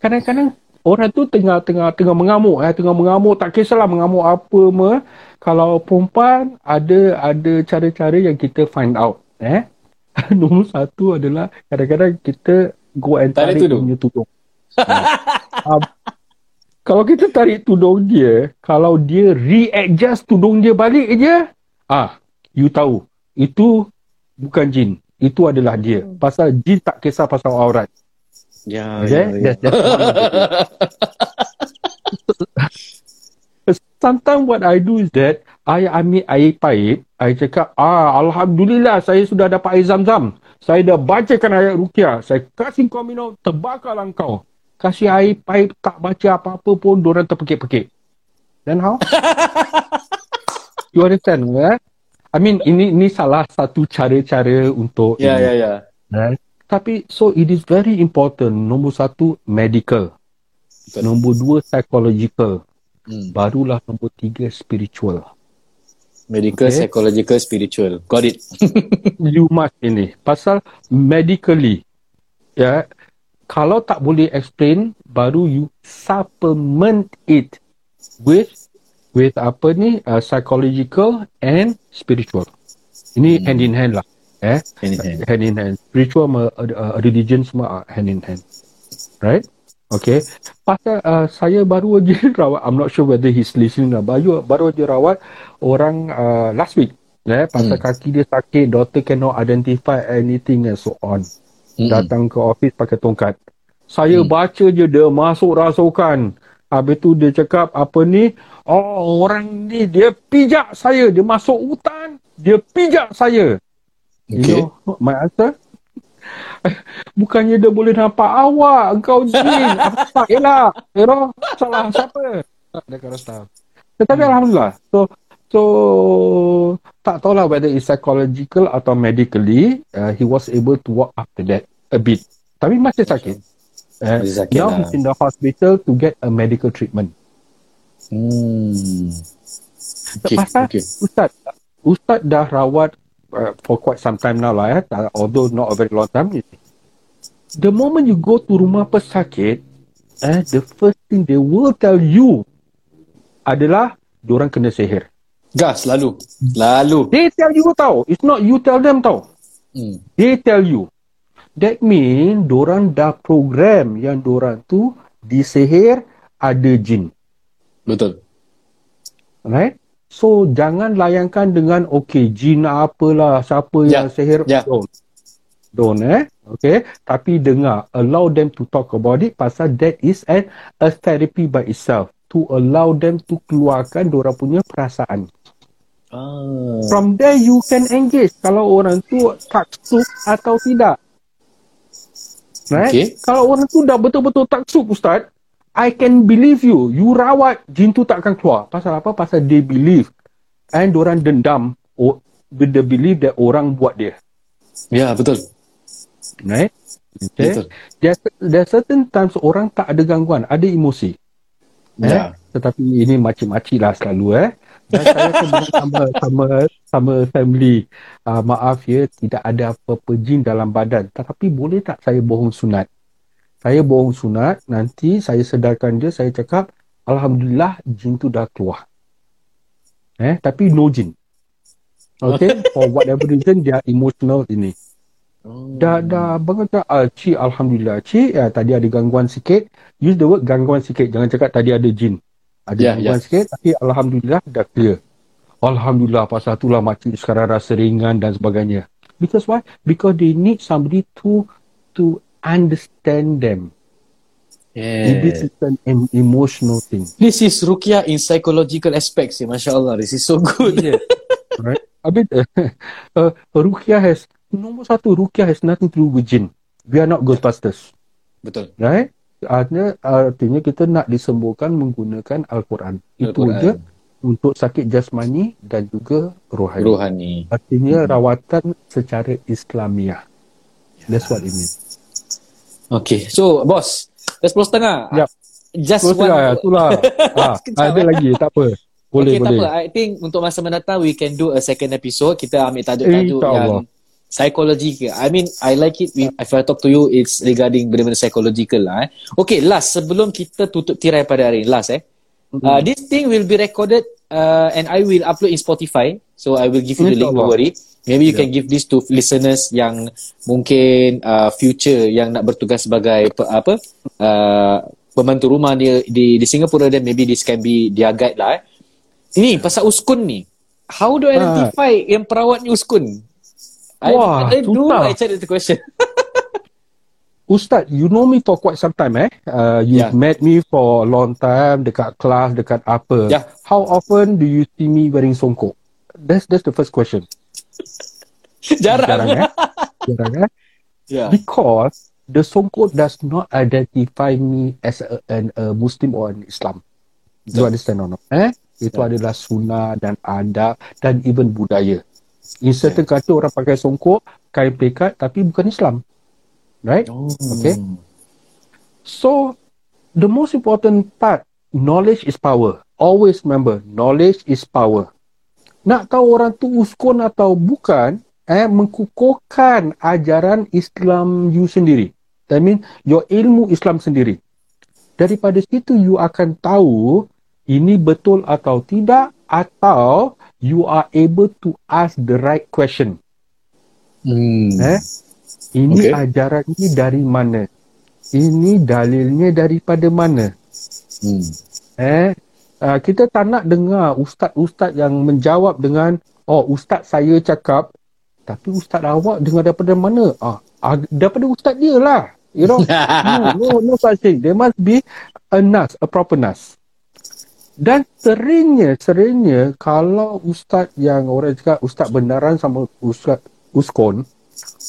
Speaker 2: Kadang-kadang orang tu tengah tengah tengah mengamuk eh tengah mengamuk tak kisahlah mengamuk apa me kalau perempuan ada ada cara-cara yang kita find out eh? Nombor satu adalah kadang-kadang kita go and
Speaker 1: Tarik
Speaker 2: tarik,
Speaker 1: tudung.
Speaker 2: punya tudung. Ah, kalau kita tarik tudung dia kalau dia readjust tudung dia balik je ah you tahu. Itu bukan jin. Itu adalah dia. Pasal jin tak kisah pasal aurat.
Speaker 1: Ya,
Speaker 2: Okay? That's, that's one of the things. Sometimes what I do is that I ambil air paip, I cakap, ah Alhamdulillah saya sudah dapat air zam-zam. Saya dah bacakan ayat rukyah. Saya kasih kau minum, terbakarlah kau. Kasih air paip, tak baca apa-apa pun, diorang terpekik-pekik. Then how? you understand, eh? I mean, ini ini salah satu cara-cara untuk
Speaker 1: Ya, ya, ya.
Speaker 2: Right? Tapi so it is very important. Nombor satu medical.
Speaker 1: Betul.
Speaker 2: Nombor dua psychological.
Speaker 1: Hmm.
Speaker 2: Barulah nombor tiga spiritual.
Speaker 1: Medical,
Speaker 2: Okay.
Speaker 1: psychological, spiritual. Got it.
Speaker 2: you must ini. Pasal medically. Ya. Kalau tak boleh explain, baru you supplement it with with apa ni uh, psychological and spiritual. Ini
Speaker 1: Hmm.
Speaker 2: hand in hand lah. Eh?
Speaker 1: Hand in hand.
Speaker 2: hand in hand. Spiritual uh, uh, religion semua uh, hand in hand. Right? Okay. Pasal uh, saya baru aja rawat, I'm not sure whether he's listening lah. Baru, baru aja rawat orang uh, last week. Eh, pasal
Speaker 1: Hmm.
Speaker 2: kaki dia sakit, doctor cannot identify anything and so on.
Speaker 1: Mm-mm.
Speaker 2: Datang ke office pakai tongkat. Saya
Speaker 1: Hmm.
Speaker 2: baca je dia masuk rasukan. Habis tu dia cakap apa ni? Oh orang ni dia pijak saya. Dia masuk hutan. Dia pijak saya.
Speaker 1: Okay.
Speaker 2: You know my answer? Bukannya dia boleh nampak awak, engkau jin. Apa elak? You know, salah siapa? Kind of stuff. Tetapi
Speaker 1: Hmm.
Speaker 2: Alhamdulillah. So, so tak tahulah whether it's psychological atau medically, uh, he was able to walk after that a bit. Tapi masih sakit. Uh,
Speaker 1: Masih sakit
Speaker 2: now
Speaker 1: lah.
Speaker 2: he's in the hospital to get a medical treatment.
Speaker 1: Hmm. Okay,
Speaker 2: Pasal
Speaker 1: okay.
Speaker 2: Ustaz, Ustaz dah rawat uh, for quite some time now lah uh, although not a very long time. The moment you go to rumah pesakit, eh, the first thing they will tell you adalah diorang kena sihir.
Speaker 1: Gas, lalu. Lalu.
Speaker 2: They tell you tau. It's not you tell them tau.
Speaker 1: Hmm.
Speaker 2: They tell you. That mean diorang dah program yang diorang tu disihir ada jin.
Speaker 1: Betul.
Speaker 2: Right? So jangan layankan dengan okay jin apalah siapa
Speaker 1: Ya,
Speaker 2: yang sihir
Speaker 1: ya.
Speaker 2: don't. Don't eh. Okay. Tapi dengar allow them to talk about it pasal that is an a therapy by itself to allow them to keluarkan diorang punya perasaan.
Speaker 1: Ah.
Speaker 2: From there you can engage kalau orang tu taksub atau tidak. Right?
Speaker 1: Okay.
Speaker 2: Kalau orang tu dah betul-betul taksub Ustaz, I can believe you. You rawat, jin tu tak akan keluar. Pasal apa? Pasal they believe. And orang dendam oh, with the belief that orang buat dia.
Speaker 1: Ya, betul.
Speaker 2: Right? Okay.
Speaker 1: Betul.
Speaker 2: There, there certain times orang tak ada gangguan, ada emosi. Eh?
Speaker 1: Ya.
Speaker 2: Tetapi ini macam-macam lah selalu eh. Dan saya kena sama, sama, sama family. Uh, maaf ya, tidak ada apa-apa jin dalam badan. Tetapi boleh tak saya bohong sunat? Saya bohong sunat, nanti saya sedarkan dia, saya cakap, Alhamdulillah, jin tu dah keluar. Eh, tapi no jin. Okay, for whatever reason, dia emotional ini. Dah, dah, bangun tak? Uh, Cik, Alhamdulillah. Cik, ya, tadi ada gangguan sikit. Use the word gangguan sikit. Jangan cakap tadi ada jin. Ada
Speaker 1: Ya,
Speaker 2: gangguan
Speaker 1: ya.
Speaker 2: sikit, tapi Alhamdulillah dah clear. Alhamdulillah, pasal itulah makcik sekarang rasa ringan dan sebagainya. Because why? Because they need somebody to to understand them.
Speaker 1: Yeah.
Speaker 2: This is an, emotional thing.
Speaker 1: This is Rukia in psychological aspects. Ya. Masya Allah. This is so good.
Speaker 2: Yeah. right? Habis, uh, Rukia has, nombor satu, Rukia has nothing to do with jin. We are not Ghostbusters.
Speaker 1: Betul.
Speaker 2: Right? Artinya, artinya kita nak disembuhkan menggunakan Al-Quran. Itu
Speaker 1: Al-Quran.
Speaker 2: je untuk sakit jasmani dan juga rohani.
Speaker 1: Rohani.
Speaker 2: Artinya rawatan secara Islamiah. That's what it means.
Speaker 1: Okay. So, bos. Dah sepuluh setengah.
Speaker 2: Yap.
Speaker 1: Just one.
Speaker 2: lah, itulah. ah,
Speaker 1: Sekejap,
Speaker 2: ada
Speaker 1: eh.
Speaker 2: lagi, tak apa. Boleh,
Speaker 1: okay,
Speaker 2: boleh.
Speaker 1: tak apa. I think untuk masa mendatang, we can do a second episode. Kita ambil tajuk-tajuk
Speaker 2: InsyaAllah.
Speaker 1: yang psychological. I mean, I like it. We, if I talk to you, it's regarding benda-benda psychological lah. Eh. Okay, last. Sebelum kita tutup tirai pada hari ini. Last eh. Uh, this thing will be recorded uh, and I will upload in Spotify. So I will give you the link, don't worry. Maybe you can give this to listeners yang mungkin uh, future yang nak bertugas sebagai pe, apa uh, pembantu rumah dia di di Singapura then maybe this can be their guide lah eh. Ini pasal uskun ni. How do I identify yang perawat ni uskun? I,
Speaker 2: Wah,
Speaker 1: I, I do. I check the question.
Speaker 2: Ustaz, you know me for quite some time eh. Uh, you've
Speaker 1: Yeah.
Speaker 2: met me for a long time dekat kelas, dekat apa.
Speaker 1: Yeah.
Speaker 2: How often do you see me wearing songkok? That's that's the first question.
Speaker 1: Jarang.
Speaker 2: Jarang eh. Jarang eh.
Speaker 1: Yeah.
Speaker 2: Because the songkok does not identify me as a, an, a Muslim or an Islam. You
Speaker 1: Betul.
Speaker 2: understand or not? Eh? Itu adalah sunnah dan adab dan even budaya. In certain country orang pakai songkok, kain pekat tapi bukan Islam. Right?
Speaker 1: Oh.
Speaker 2: Okay. So, the most important part, knowledge is power. Always remember, knowledge is power. Nak tahu orang tu uskun atau bukan, eh, mengkukuhkan ajaran Islam you sendiri. That mean, your ilmu Islam sendiri. Daripada situ, you akan tahu ini betul atau tidak atau you are able to ask the right question.
Speaker 1: Hmm.
Speaker 2: Eh? Ini
Speaker 1: Okay.
Speaker 2: ajaran ini dari mana? Ini dalilnya daripada mana?
Speaker 1: Hmm.
Speaker 2: Eh, uh, kita tak nak dengar ustaz-ustaz yang menjawab dengan oh ustaz saya cakap tapi ustaz awak dengar daripada mana? Ah, ah daripada ustaz dia lah. You know? no, no, no such thing. There must be a nas, a proper nas. Dan seringnya, seringnya kalau ustaz yang orang cakap ustaz benaran sama ustaz uskon,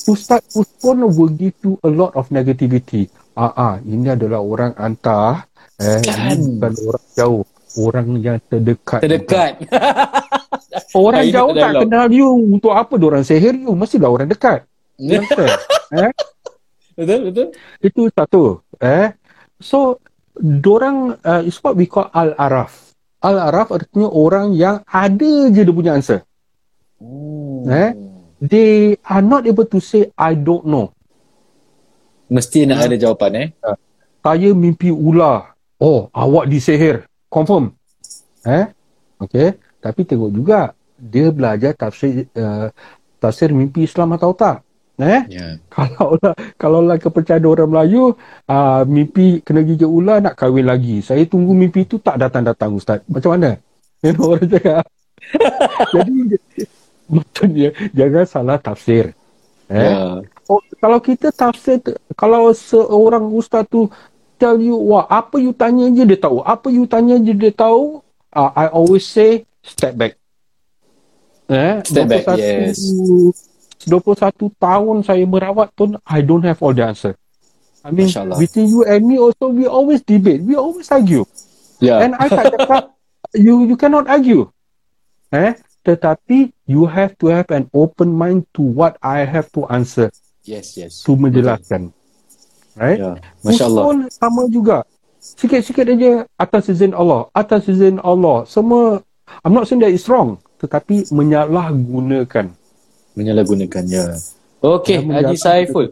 Speaker 2: ustaz uskon will give you a lot of negativity. Ah, ah ini adalah orang antah, eh,
Speaker 1: Kan.
Speaker 2: ini bukan orang jauh, orang yang terdekat.
Speaker 1: Terdekat.
Speaker 2: Orang
Speaker 1: Ini
Speaker 2: jauh tak kenal you, untuk apa orang sihir you? Mestilah orang dekat. Understand? eh?
Speaker 1: betul, betul.
Speaker 2: Itu satu. Eh? So, dorang, uh, it's what we call Al-Araf. Al-Araf artinya orang yang ada je dia punya answer.
Speaker 1: Oh.
Speaker 2: Eh? They are not able to say, I don't know.
Speaker 1: Mesti nak ada jawapan eh.
Speaker 2: Saya mimpi ular. Oh, awak disihir. Confirm. Eh? Okay. Tapi tengok juga, dia belajar tafsir, uh, tafsir mimpi Islam atau tak. Eh?
Speaker 1: Ya.
Speaker 2: Kalau lah, kalau lah kepercayaan orang Melayu, uh, mimpi kena gigit ular nak kahwin lagi. Saya tunggu mimpi tu tak datang-datang Ustaz. Macam mana? You know, orang cakap. Jadi, maksudnya jangan salah tafsir. Eh?
Speaker 1: Ya.
Speaker 2: Oh, kalau kita tafsir, kalau seorang ustaz tu tell you, wah, apa you tanya je dia tahu. Apa you tanya je dia tahu. Uh, I always say, step back. Eh?
Speaker 1: Step back, yes.
Speaker 2: 21 tahun saya merawat pun, I don't have all the answer. I mean, between you and me also, we always debate. We always argue.
Speaker 1: Yeah.
Speaker 2: And I tak cakap, you you cannot argue. Eh? Tetapi, you have to have an open mind to what I have to answer.
Speaker 1: Yes, yes.
Speaker 2: To menjelaskan. Right?
Speaker 1: Yeah. Masya Allah.
Speaker 2: Usul sama juga. Sikit-sikit aja atas izin Allah. Atas izin Allah. Semua, I'm not saying that it's wrong. Tetapi, menyalahgunakan.
Speaker 1: Menyalahgunakan, ya. Okay, Haji Saiful.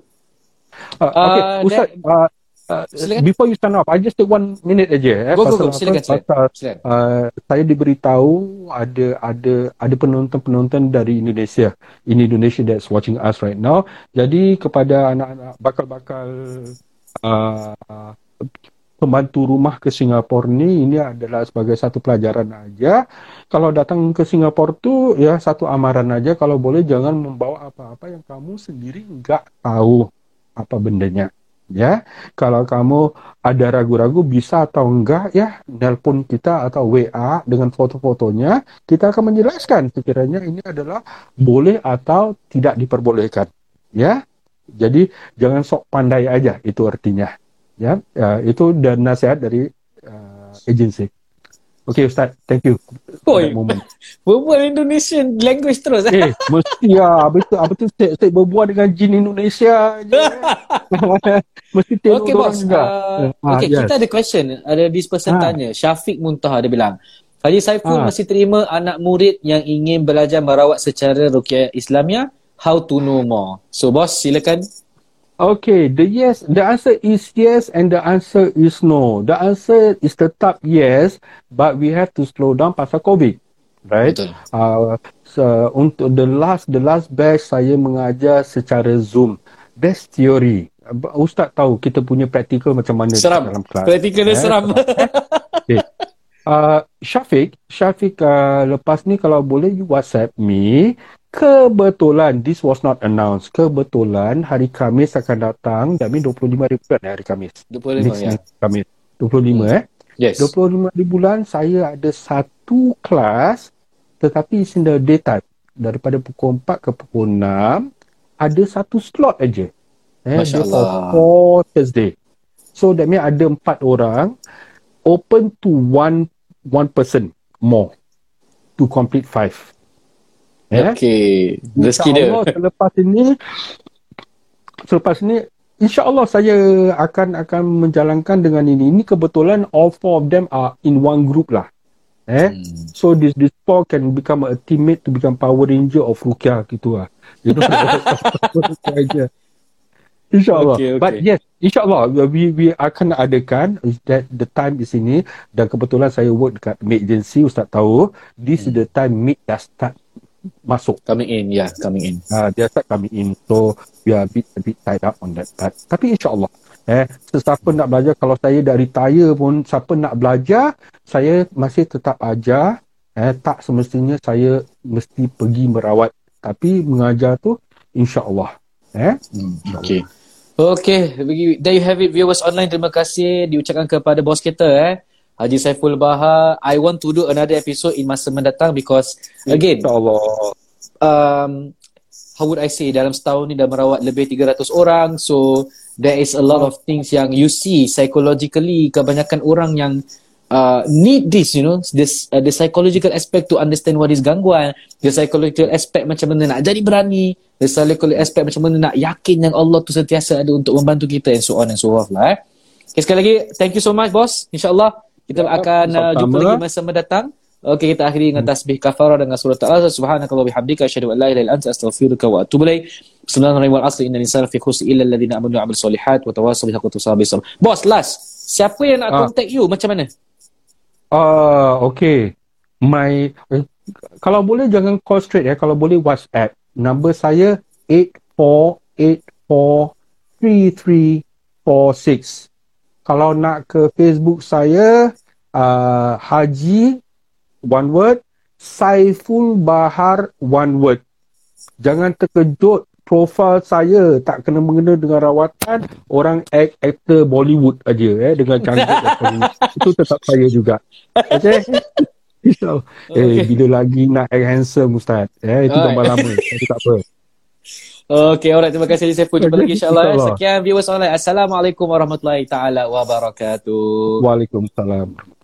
Speaker 2: Uh, okay, uh, Ustaz, that, uh, uh, before you start off, I just take one minute aja.
Speaker 1: Eh, go, go, go. Silakan, silakan.
Speaker 2: silakan. Uh, saya diberitahu ada ada ada penonton-penonton dari Indonesia. In Indonesia that's watching us right now. Jadi kepada anak-anak bakal-bakal uh, pembantu rumah ke Singapura ni ini adalah sebagai satu pelajaran aja. Kalau datang ke Singapura tu ya satu amaran aja kalau boleh jangan membawa apa-apa yang kamu sendiri enggak tahu apa bendanya. Ya, kalau kamu ada ragu-ragu bisa atau enggak ya, nelpon kita atau WA dengan foto-fotonya, kita akan menjelaskan sekiranya ini adalah boleh atau tidak diperbolehkan. Ya, jadi jangan sok pandai aja itu artinya. Ya, uh, itu dan nasihat dari uh, agensi. Okay Ustaz, thank you.
Speaker 1: Oi, berbual Indonesian language terus.
Speaker 2: Eh, mesti lah. Habis tu, apa tu, saya, saya berbual dengan jin Indonesia je. mesti tengok
Speaker 1: okay, boss. juga. Uh, okay, yes. kita ada question. Ada this person ha. tanya. Syafiq Muntaha, dia bilang. Haji Saiful ha. masih terima anak murid yang ingin belajar merawat secara rukyah Islamia? How to know more? So, boss, silakan.
Speaker 2: Okay, the yes, the answer is yes and the answer is no. The answer is tetap yes, but we have to slow down pasal COVID, right? Betul. Uh, so, untuk the last the last batch saya mengajar secara Zoom. That's theory. Ustaz tahu kita punya practical macam mana
Speaker 1: seram. dalam kelas. Practical dia eh? seram.
Speaker 2: okay. Uh, Syafiq, Syafiq uh, lepas ni kalau boleh you WhatsApp me kebetulan this was not announced. Kebetulan hari Kamis akan datang that means 25 hari bulan hari Kamis.
Speaker 1: 25 Next ya.
Speaker 2: Kamis. 25 hmm. eh?
Speaker 1: Yes.
Speaker 2: 25 hari bulan saya ada satu kelas tetapi in the daytime. Daripada pukul 4 ke pukul 6 ada satu slot aja
Speaker 1: eh Masya Allah.
Speaker 2: for Thursday. So that means ada empat orang open to one one person more to complete five
Speaker 1: Yeah? Okay. Rezeki dia.
Speaker 2: Allah selepas ini selepas ini insya-Allah saya akan akan menjalankan dengan ini. Ini kebetulan all four of them are in one group lah. Eh? Hmm. So this this four can become a teammate to become Power Ranger of Rukia gitu lah. You know. InsyaAllah. Okay, okay. But yes, insyaAllah we we akan adakan that the time di sini dan kebetulan saya work dekat Mid Agency, Ustaz tahu, this hmm. is the time Mid dah start masuk.
Speaker 1: Coming in yeah coming in.
Speaker 2: Uh, dia start coming in. So we are a bit a bit tied up on that part. Tapi insyaallah eh sesiapa nak belajar kalau saya dah retire pun siapa nak belajar saya masih tetap ajar eh tak semestinya saya mesti pergi merawat. Tapi mengajar tu insyaallah eh.
Speaker 1: Hmm, okey okey there you have it viewers online. Terima kasih diucapkan kepada bos kita eh Haji Saiful Bahar. I want to do another episode in masa mendatang because again,
Speaker 2: InsyaAllah.
Speaker 1: Um, how would I say, dalam setahun ni dah merawat lebih 300 orang. So, there is a lot of things yang you see psychologically, kebanyakan orang yang uh, need this, you know, this uh, the psychological aspect to understand what is gangguan, the psychological aspect macam mana nak jadi berani, the psychological aspect macam mana nak yakin yang Allah tu sentiasa ada untuk membantu kita and so on and so forth lah eh. Okay, sekali lagi, thank you so much boss. InsyaAllah kita ya, akan uh, jumpa lagi masa mendatang. Okey, kita akhiri dengan tasbih kafarah dengan surah Al-Azhar. Subhanakallah bihamdika asyhadu an la ilaha illa anta astaghfiruka wa atubu ilaik. Bismillahirrahmanirrahim. Wal asri innal insana fi khusr illa alladhina amanu wa amilus solihat wa tawassaw bihaqqi wa sabr. Boss, last. Siapa yang nak ah. contact you macam mana?
Speaker 2: Ah, uh, okey. My kalau boleh jangan call straight ya. Kalau boleh WhatsApp. Number saya 84843346 kalau nak ke Facebook saya uh, Haji one word Saiful Bahar one word. Jangan terkejut profil saya. Tak kena mengena dengan rawatan orang act actor Bollywood aja eh dengan cantik itu tetap saya juga. Okey? So, okay. eh bila lagi nak act handsome ustaz? Eh itu gambar lama. Tak apa
Speaker 1: Okay, alright. Terima kasih Saiful. Jumpa lagi insyaAllah. Sekian viewers online. Assalamualaikum warahmatullahi taala wabarakatuh.
Speaker 2: Waalaikumsalam.